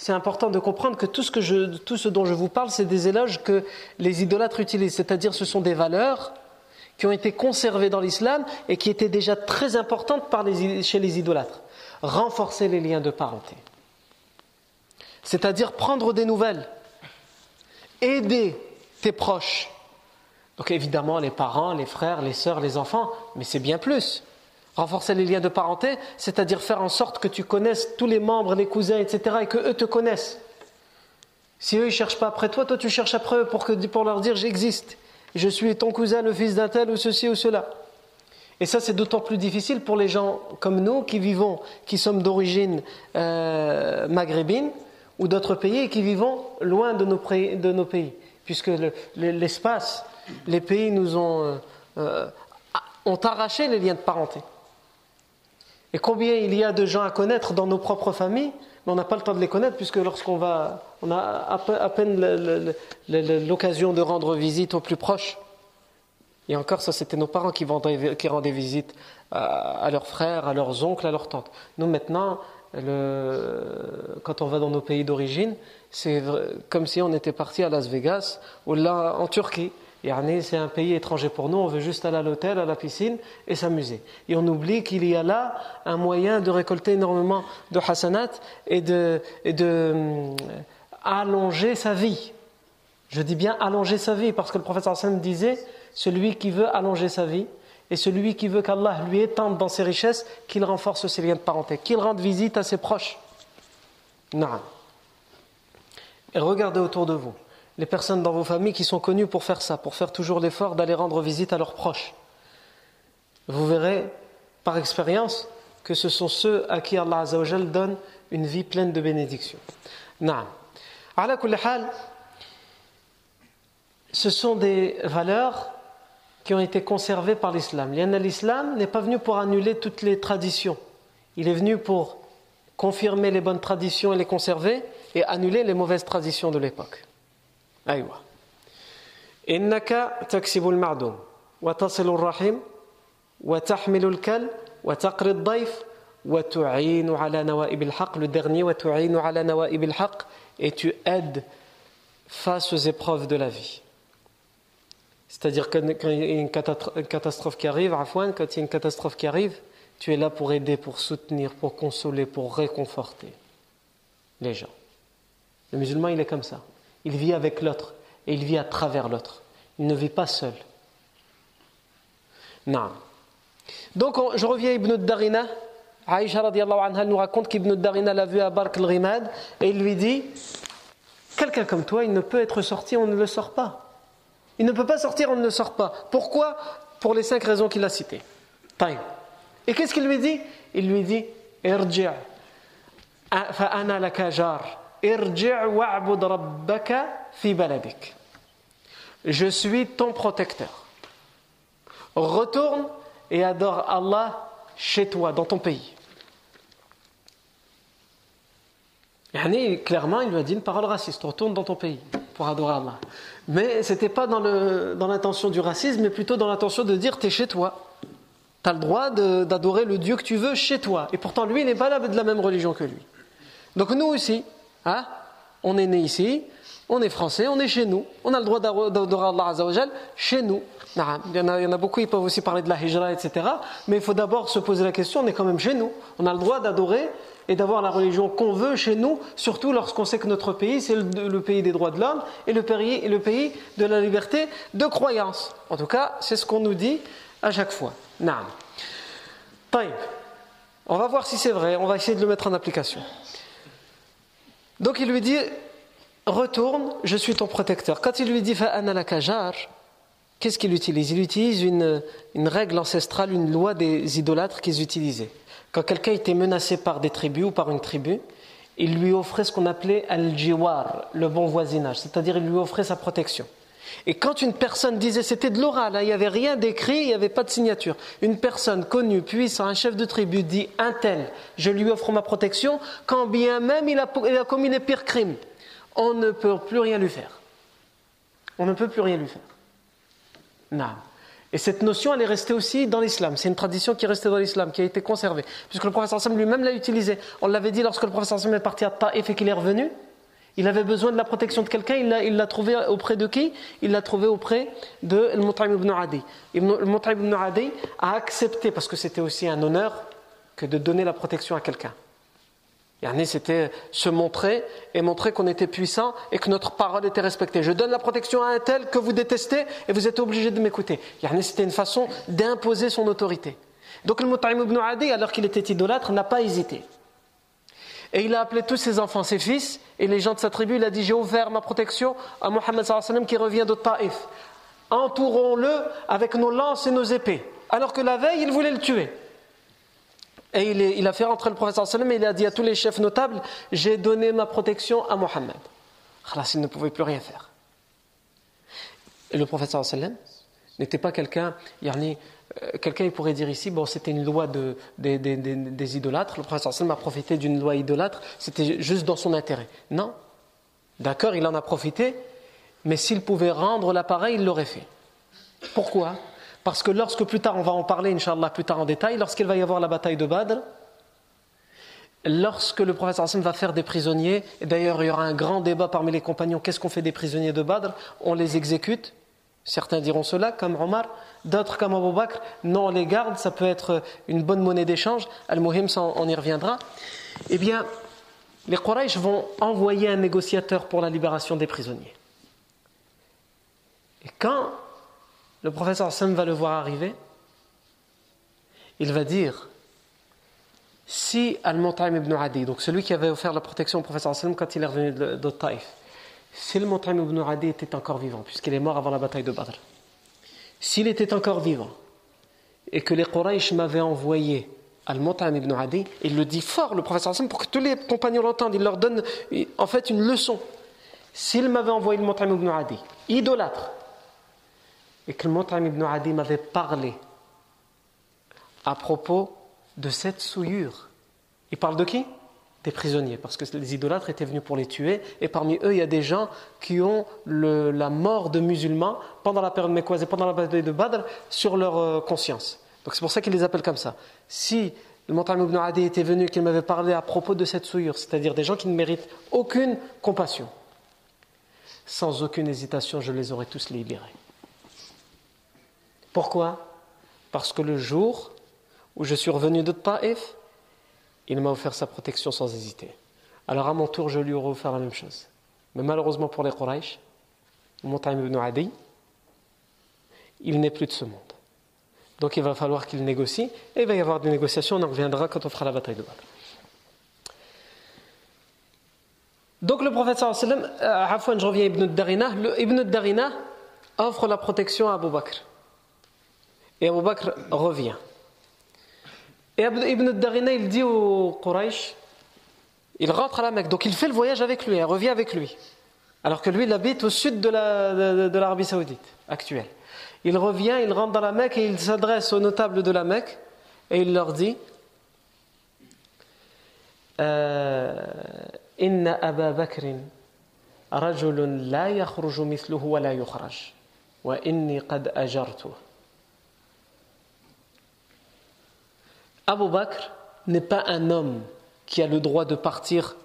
c'est important de comprendre que tout ce, dont je vous parle, c'est des éloges que les idolâtres utilisent. C'est-à-dire, ce sont des valeurs qui ont été conservées dans l'islam et qui étaient déjà très importantes chez les idolâtres. Renforcer les liens de parenté. C'est-à-dire prendre des nouvelles aider tes proches. Donc évidemment les parents, les frères, les sœurs, les enfants, mais c'est bien plus. Renforcer les liens de parenté, c'est-à-dire faire en sorte que tu connaisses tous les membres, les cousins, etc., et que eux te connaissent. Si eux ne cherchent pas après toi, toi tu cherches après eux pour, que, pour leur dire j'existe. Je suis ton cousin, le fils d'un tel ou ceci ou cela. Et ça, c'est d'autant plus difficile pour les gens comme nous qui vivons, qui sommes d'origine euh, maghrébine, ou d'autres pays qui vivons loin de nos, pays, puisque l'espace, les pays nous euh, euh, ont arraché les liens de parenté. Et combien il y a de gens à connaître dans nos propres familles, mais on n'a pas le temps de les connaître, puisque lorsqu'on va, on a à peine l'occasion de rendre visite aux plus proches. Et encore, ça, c'était nos parents qui, rendaient, qui rendaient visite à, leurs frères, à leurs oncles, à leurs tantes. Nous, maintenant, quand on va dans nos pays d'origine, c'est comme si on était parti à Las Vegas ou là en Turquie. C'est un pays étranger pour nous, on veut juste aller à l'hôtel, à la piscine et s'amuser. Et on oublie qu'il y a là un moyen de récolter énormément de hasanat et de, de hum, allonger sa vie. Je dis bien allonger sa vie parce que le prophète Hassan disait celui qui veut allonger sa vie, et celui qui veut qu'Allah lui étende dans ses richesses, qu'il renforce ses liens de parenté, qu'il rende visite à ses proches. Non. Et regardez autour de vous les personnes dans vos familles qui sont connues pour faire ça, pour faire toujours l'effort d'aller rendre visite à leurs proches. Vous verrez par expérience que ce sont ceux à qui Allah donne une vie pleine de bénédictions. Non. Ce sont des valeurs qui ont été conservés par l'islam. L'islam n'est pas venu pour annuler toutes les traditions. Il est venu pour confirmer les bonnes traditions et les conserver et annuler les mauvaises traditions de l'époque. Wa tasilur rahim wa tahmilul kal wa taqri daif wa tu'inu ala nawa'ib al-haq le dernier tu'inu ala nawa'ib al-haq et tu aides face aux épreuves de la vie. C'est-à-dire quand il y a une catastrophe qui arrive, quand il y a une catastrophe qui arrive, tu es là pour aider, pour soutenir, pour consoler, pour réconforter les gens. Le musulman, il est comme ça. Il vit avec l'autre et il vit à travers l'autre. Il ne vit pas seul. Non. Donc, je reviens à Ibn Darina. Aïcha anha nous raconte qu'Ibn Darina l'a vu à Bark al-Rimad et il lui dit Quelqu'un comme toi, il ne peut être sorti, on ne le sort pas. Il ne peut pas sortir, on ne le sort pas. Pourquoi? Pour les cinq raisons qu'il a citées. Et qu'est-ce qu'il lui dit? Il lui dit Irji' fa'ana laka je suis ton protecteur. Retourne et adore Allah chez toi, dans ton pays. clairement, il lui a dit une parole raciste. Retourne dans ton pays pour adorer Allah. Mais ce n'était pas dans l'intention du racisme, mais plutôt dans l'intention de dire tu es chez toi. Tu as le droit d'adorer le Dieu que tu veux chez toi. Et pourtant, lui, n'est pas de la même religion que lui. Donc nous aussi, Hein? On est né ici, on est français, on est chez nous. On a le droit d'adorer Allah Azzawajal chez nous. Il y, en a, beaucoup, ils peuvent aussi parler de la hijra, etc. Mais il faut d'abord se poser la question, on est quand même chez nous. On a le droit d'adorer et d'avoir la religion qu'on veut chez nous, surtout lorsqu'on sait que notre pays, c'est le, pays des droits de l'homme et le pays, le pays de la liberté de croyance. En tout cas, c'est ce qu'on nous dit à chaque fois. Naam. On va voir si c'est vrai, on va essayer de le mettre en application. Donc il lui dit Retourne, je suis ton protecteur. Quand il lui dit Fa'ana qu'est-ce qu'il utilise? Il utilise une, règle ancestrale, une loi des idolâtres qu'ils utilisaient. Quand quelqu'un était menacé par des tribus ou par une tribu, il lui offrait ce qu'on appelait al-jiwar, le bon voisinage, c'est-à-dire il lui offrait sa protection. Et quand une personne disait, c'était de l'oral, hein, il n'y avait rien d'écrit, il n'y avait pas de signature. Une personne connue, puissante, un chef de tribu dit, un tel, je lui offre ma protection, quand bien même il a, commis les pires crimes. On ne peut plus rien lui faire. On ne peut plus rien lui faire. Non. Et cette notion, elle est restée aussi dans l'islam. C'est une tradition qui est restée dans l'islam, qui a été conservée. Puisque le professeur Sam lui-même l'a utilisée. On l'avait dit lorsque le professeur Sam est parti à Taif et qu'il est revenu. Il avait besoin de la protection de quelqu'un, il l'a trouvé auprès de qui? Il l'a trouvé auprès de Al-Mut'im ibn Adi. Al-Mut'im ibn Adi a accepté, parce que c'était aussi un honneur, que de donner la protection à quelqu'un. C'était se montrer et montrer qu'on était puissant et que notre parole était respectée. Je donne la protection à un tel que vous détestez et vous êtes obligé de m'écouter. C'était une façon d'imposer son autorité. Donc le ibn Adi, alors qu'il était idolâtre, n'a pas hésité. Et il a appelé tous ses enfants, ses fils, et les gens de sa tribu, il a dit J'ai offert ma protection à Mohammed qui revient de Taif. Entourons-le avec nos lances et nos épées. Alors que la veille, il voulait le tuer. Et il, a fait rentrer le sallam et il a dit à tous les chefs notables J'ai donné ma protection à Mohammed. Alors, il ne pouvait plus rien faire. Et le sallam n'était pas quelqu'un, euh, quelqu'un il pourrait dire ici, bon c'était une loi de, des, idolâtres, le prophète sallam a profité d'une loi idolâtre, c'était juste dans son intérêt. Non, d'accord, il en a profité, mais s'il pouvait rendre l'appareil, il l'aurait fait. Pourquoi? Parce que lorsque plus tard, on va en parler, Inch'Allah, plus tard en détail, lorsqu'il va y avoir la bataille de Badr, lorsque le prophète sallam va faire des prisonniers, et d'ailleurs il y aura un grand débat parmi les compagnons, qu'est-ce qu'on fait des prisonniers de Badr? On les exécute Certains diront cela, comme Omar, d'autres comme Abu Bakr, non, on les garde, ça peut être une bonne monnaie d'échange, Al-Muhim, on y reviendra. Eh bien, les Quraysh vont envoyer un négociateur pour la libération des prisonniers. Et quand le professeur Hassan va le voir arriver, il va dire si Al-Mut'im ibn Adi, donc celui qui avait offert la protection au professeur Hassan quand il est revenu de, de Taïf, si le ibn Adi était encore vivant, puisqu'il est mort avant la bataille de Badr, s'il était encore vivant, et que les Quraysh m'avaient envoyé Al-Mut'im ibn Adi, il le dit fort, le professeur Hassan, pour que tous les compagnons l'entendent, il leur donne en fait une leçon. S'il m'avait envoyé le Mut'im ibn Adi, idolâtre, et que le Mut'im ibn Adi m'avait parlé à propos de cette souillure, il parle de qui? Des prisonniers, parce que les idolâtres étaient venus pour les tuer, et parmi eux, il y a des gens qui ont la mort de musulmans pendant la période mécoise et pendant la bataille de Badr sur leur euh, conscience. Donc c'est pour ça qu'ils les appellent comme ça. Si le Montagne ibn Adi était venu, qu'il m'avait parlé à propos de cette souillure, c'est-à-dire des gens qui ne méritent aucune compassion. Sans aucune hésitation, je les aurais tous libérés. Pourquoi? Parce que le jour où je suis revenu de Taif, il m'a offert sa protection sans hésiter. Alors à mon tour, je lui aurais offert la même chose. Mais malheureusement pour les Quraysh, Montagne ibn Adi, il n'est plus de ce monde. Donc il va falloir qu'il négocie, et il va y avoir des négociations, on en reviendra quand on fera la bataille de Badr. Donc le prophète sallam, euh, je reviens à Ibn Darina, Ibn Darina offre la protection à Abu Bakr. Et Abu Bakr revient. Et Ibn Darina, il dit au Quraysh, il rentre à la Mecque, donc il fait le voyage avec lui, il revient avec lui. Alors que lui, il habite au sud de l'Arabie Saoudite actuelle. Il revient, il rentre dans la Mecque et il s'adresse aux notables de la Mecque et il leur dit Inna Aba Bakrin rajulun la yakhruju wa la wa inni. Abu Bakr n'est pas un homme qui a le droit de partir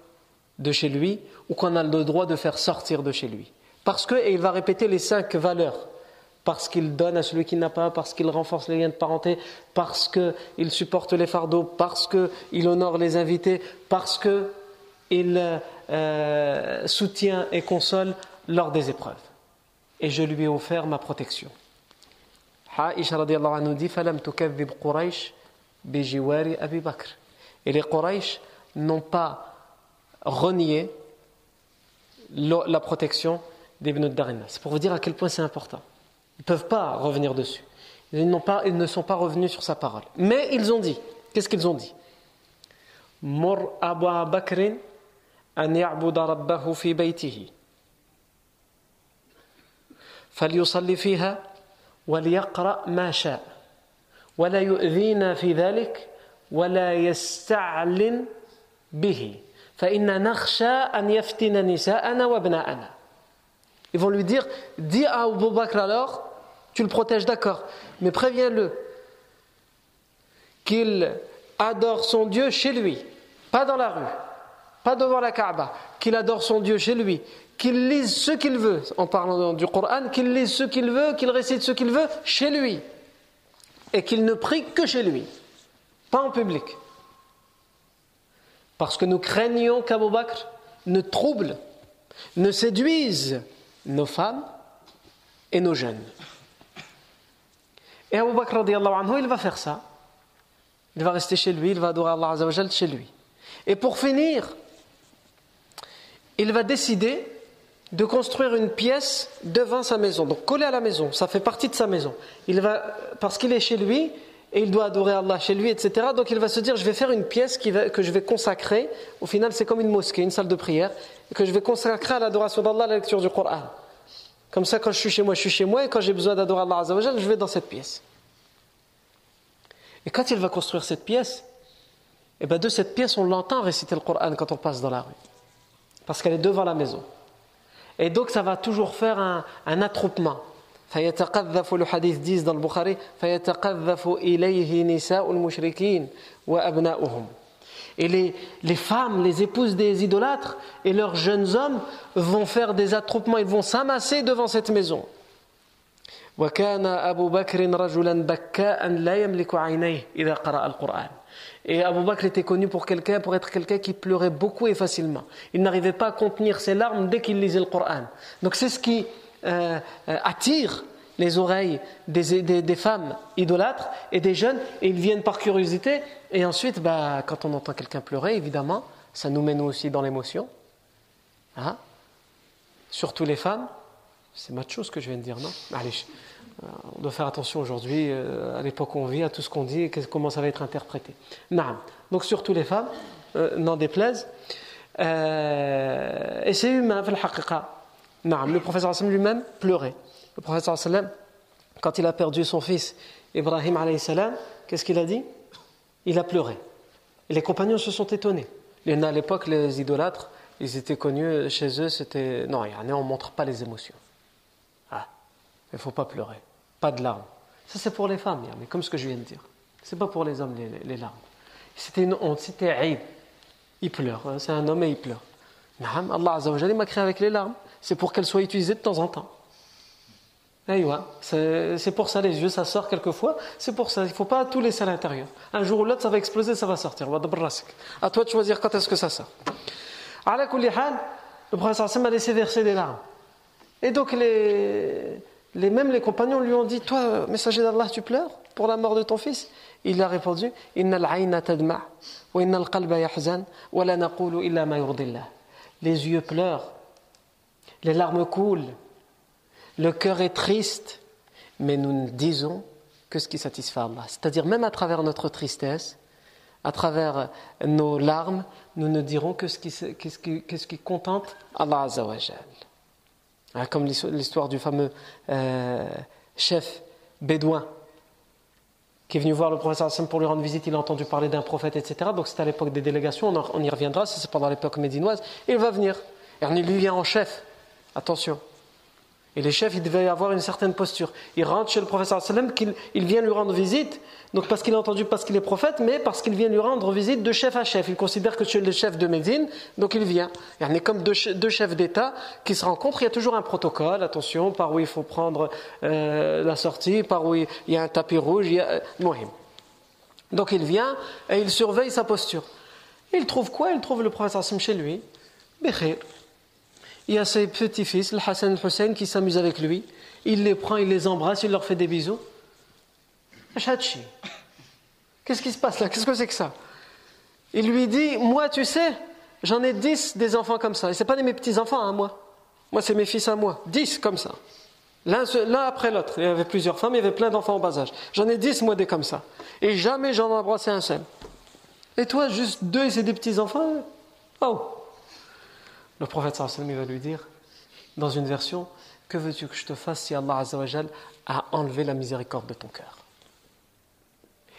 de chez lui ou qu'on a le droit de faire sortir de chez lui. Parce que, et il va répéter les cinq valeurs parce qu'il donne à celui qui n'a pas, parce qu'il renforce les liens de parenté, parce qu'il supporte les fardeaux, parce qu'il honore les invités, parce qu'il euh, soutient et console lors des épreuves. Et je lui ai offert ma protection. Dit Et les Quraysh n'ont pas renié la protection d'Ibn Darina. C'est pour vous dire à quel point c'est important. Ils ne peuvent pas revenir dessus. Ils, pas, ils ne sont pas revenus sur sa parole. Mais ils ont dit. Qu'est-ce qu'ils ont dit Mur Abu Bakrin an ya'buda rabbahu fi baytihi. فليصلي فيها وليقرأ ما شاء ولا يؤذينا في ذلك ولا يستعلن به فإن نخشى أن يفتن نساءنا وابناءنا Ils vont lui dire, dis à Abu Bakr alors, tu le protèges, d'accord, mais préviens-le qu'il adore son Dieu chez lui, pas dans la rue, pas devant la Kaaba, qu'il adore son Dieu chez lui, qu'il lise ce qu'il veut, en parlant du Coran, qu'il lise ce qu'il veut, qu'il récite ce qu'il veut chez lui, et qu'il ne prie que chez lui, pas en public. Parce que nous craignons qu'Abu Bakr ne trouble, ne séduise nos femmes et nos jeunes. Et Abu Bakr anhu, il va faire ça. Il va rester chez lui, il va adorer Allah chez lui. Et pour finir, il va décider de construire une pièce devant sa maison, donc collé à la maison, ça fait partie de sa maison. Il va, parce qu'il est chez lui et il doit adorer Allah chez lui, etc. Donc il va se dire, je vais faire une pièce que je vais consacrer. Au final, c'est comme une mosquée, une salle de prière que je vais consacrer à l'adoration d'Allah, à la lecture du Coran. Comme ça, quand je suis chez moi, je suis chez moi, et quand j'ai besoin d'adorer Allah je vais dans cette pièce. Et quand il va construire cette pièce, et eh bien de cette pièce, on l'entend réciter le Coran quand on passe dans la rue. Parce qu'elle est devant la maison. Et donc, ça va toujours faire un, un attroupement. le hadith dit dans le Bukhari et les, les, femmes, les épouses des idolâtres et leurs jeunes hommes vont faire des attroupements, ils vont s'amasser devant cette maison. Et Abu Bakr était connu pour quelqu'un, pour être quelqu'un qui pleurait beaucoup et facilement. Il n'arrivait pas à contenir ses larmes dès qu'il lisait le Coran. Donc c'est ce qui euh, euh, attire les oreilles des, femmes idolâtres et des jeunes, et ils viennent par curiosité. Et ensuite, bah, quand on entend quelqu'un pleurer, évidemment, ça nous met aussi dans l'émotion. Hein Surtout les femmes. C'est macho ce que je viens de dire, non? Allez, on doit faire attention aujourd'hui, euh, à l'époque où on vit, à tout ce qu'on dit et comment ça va être interprété. Non. Donc surtout les femmes, euh, n'en déplaise. et c'est humain, le professeur lui-même pleurait. Le professeur sallam, quand il a perdu son fils Ibrahim alayhi salam, qu'est-ce qu'il a dit? Il a pleuré. Et les compagnons se sont étonnés. à l'époque, les idolâtres, ils étaient connus chez eux, c'était. Non, on ne montre pas les émotions. Ah, il ne faut pas pleurer. Pas de larmes. Ça, c'est pour les femmes, mais comme ce que je viens de dire. Ce n'est pas pour les hommes, les, larmes. C'était une honte, c'était. Il pleure, hein, c'est un homme et il pleure. Allah Azzawajal m'a créé avec les larmes. C'est pour qu'elles soient utilisées de temps en temps. C'est pour ça les yeux, ça sort quelquefois. C'est pour ça, il ne faut pas tout laisser à l'intérieur. Un jour ou l'autre, ça va exploser, ça va sortir. À toi de choisir quand est-ce que ça sort. Le prophète m'a laissé verser des larmes. Et donc, les, les, même les compagnons lui ont dit Toi, messager d'Allah, tu pleures pour la mort de ton fils? Il a répondu Les yeux pleurent, les larmes coulent le cœur est triste, mais nous ne disons que ce qui satisfait Allah. C'est-à-dire même à travers notre tristesse, à travers nos larmes, nous ne dirons que ce qui, ce qui, contente Allah. Comme l'histoire du fameux euh, chef bédouin qui est venu voir le prophète pour lui rendre visite, il a entendu parler d'un prophète, etc. Donc c'était à l'époque des délégations, on, y reviendra, c'est pendant l'époque médinoise. Il va venir. Et il lui vient en chef. Attention. Et les chefs, ils devaient avoir une certaine posture. Il rentre chez le professeur sallam, qu'il il vient lui rendre visite, donc parce qu'il a entendu, parce qu'il est prophète, mais parce qu'il vient lui rendre visite de chef à chef. Il considère que tu es le chef de Médine, donc il vient. Il y en a comme deux, chefs d'État qui se rencontrent, il y a toujours un protocole, attention, par où il faut prendre euh, la sortie, par où il y a un tapis rouge, il y a... Euh, donc il vient et il surveille sa posture. Il trouve quoi? Il trouve le professeur sallam chez lui. Béchir il y a ses petits-fils, le Hassan et Hussein, qui s'amusent avec lui. Il les prend, il les embrasse, il leur fait des bisous. Qu'est-ce qui se passe là? Qu'est-ce que c'est que ça? Il lui dit Moi, tu sais, j'en ai dix des enfants comme ça. Et ce pas mes petits-enfants à hein, moi. Moi, c'est mes fils à moi. Dix comme ça. L'un après l'autre. Il y avait plusieurs femmes, il y avait plein d'enfants en bas âge. J'en ai dix, moi, des comme ça. Et jamais j'en ai embrassé un seul. Et toi, juste deux c'est des petits-enfants? Oh le prophète sallallahu va lui dire, dans une version, que veux-tu que je te fasse si Allah a enlevé la miséricorde de ton cœur?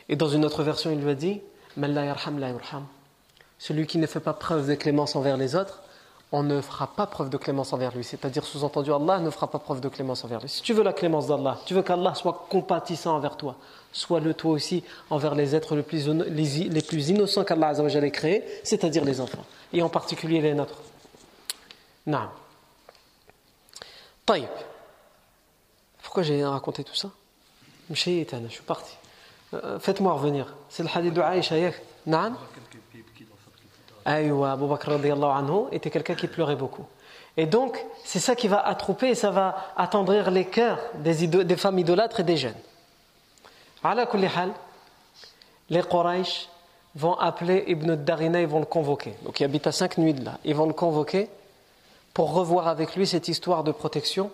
Et dans une autre version, il lui a dit, celui qui ne fait pas preuve de clémence envers les autres, on ne fera pas preuve de clémence envers lui. C'est-à-dire, sous-entendu, Allah ne fera pas preuve de clémence envers lui. Si tu veux la clémence d'Allah, tu veux qu'Allah soit compatissant envers toi, sois-le toi aussi envers les êtres les plus, les plus innocents qu'Allah ait créés, c'est-à-dire les enfants, et en particulier les nôtres. Non. طيب. Pourquoi j'ai raconté tout ça Je suis parti. Euh, faites-moi revenir. C'est le hadith de Aïcha. Non Aïwa, Abu Bakr anhu était quelqu'un qui pleurait beaucoup. Et donc, c'est ça qui va attrouper et ça va attendrir les cœurs des, des femmes idolâtres et des jeunes. les Quraysh vont appeler Ibn Darina, ils vont le convoquer. Donc il habite à cinq nuits de là. Ils vont le convoquer pour revoir avec lui cette histoire de protection.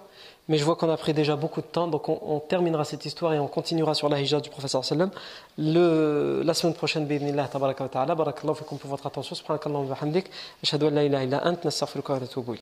Mais je vois qu'on a pris déjà beaucoup de temps, donc on, terminera cette histoire et on continuera sur la hijab du professeur sallam le, la semaine prochaine. Bidnillah, tabaraka wa ta'ala. Barakallahu fikum pour votre attention. Subhanakallahu wa bihamdik. Ashhadu an la ilaha illa ant. Nastaghfiruka wa natubu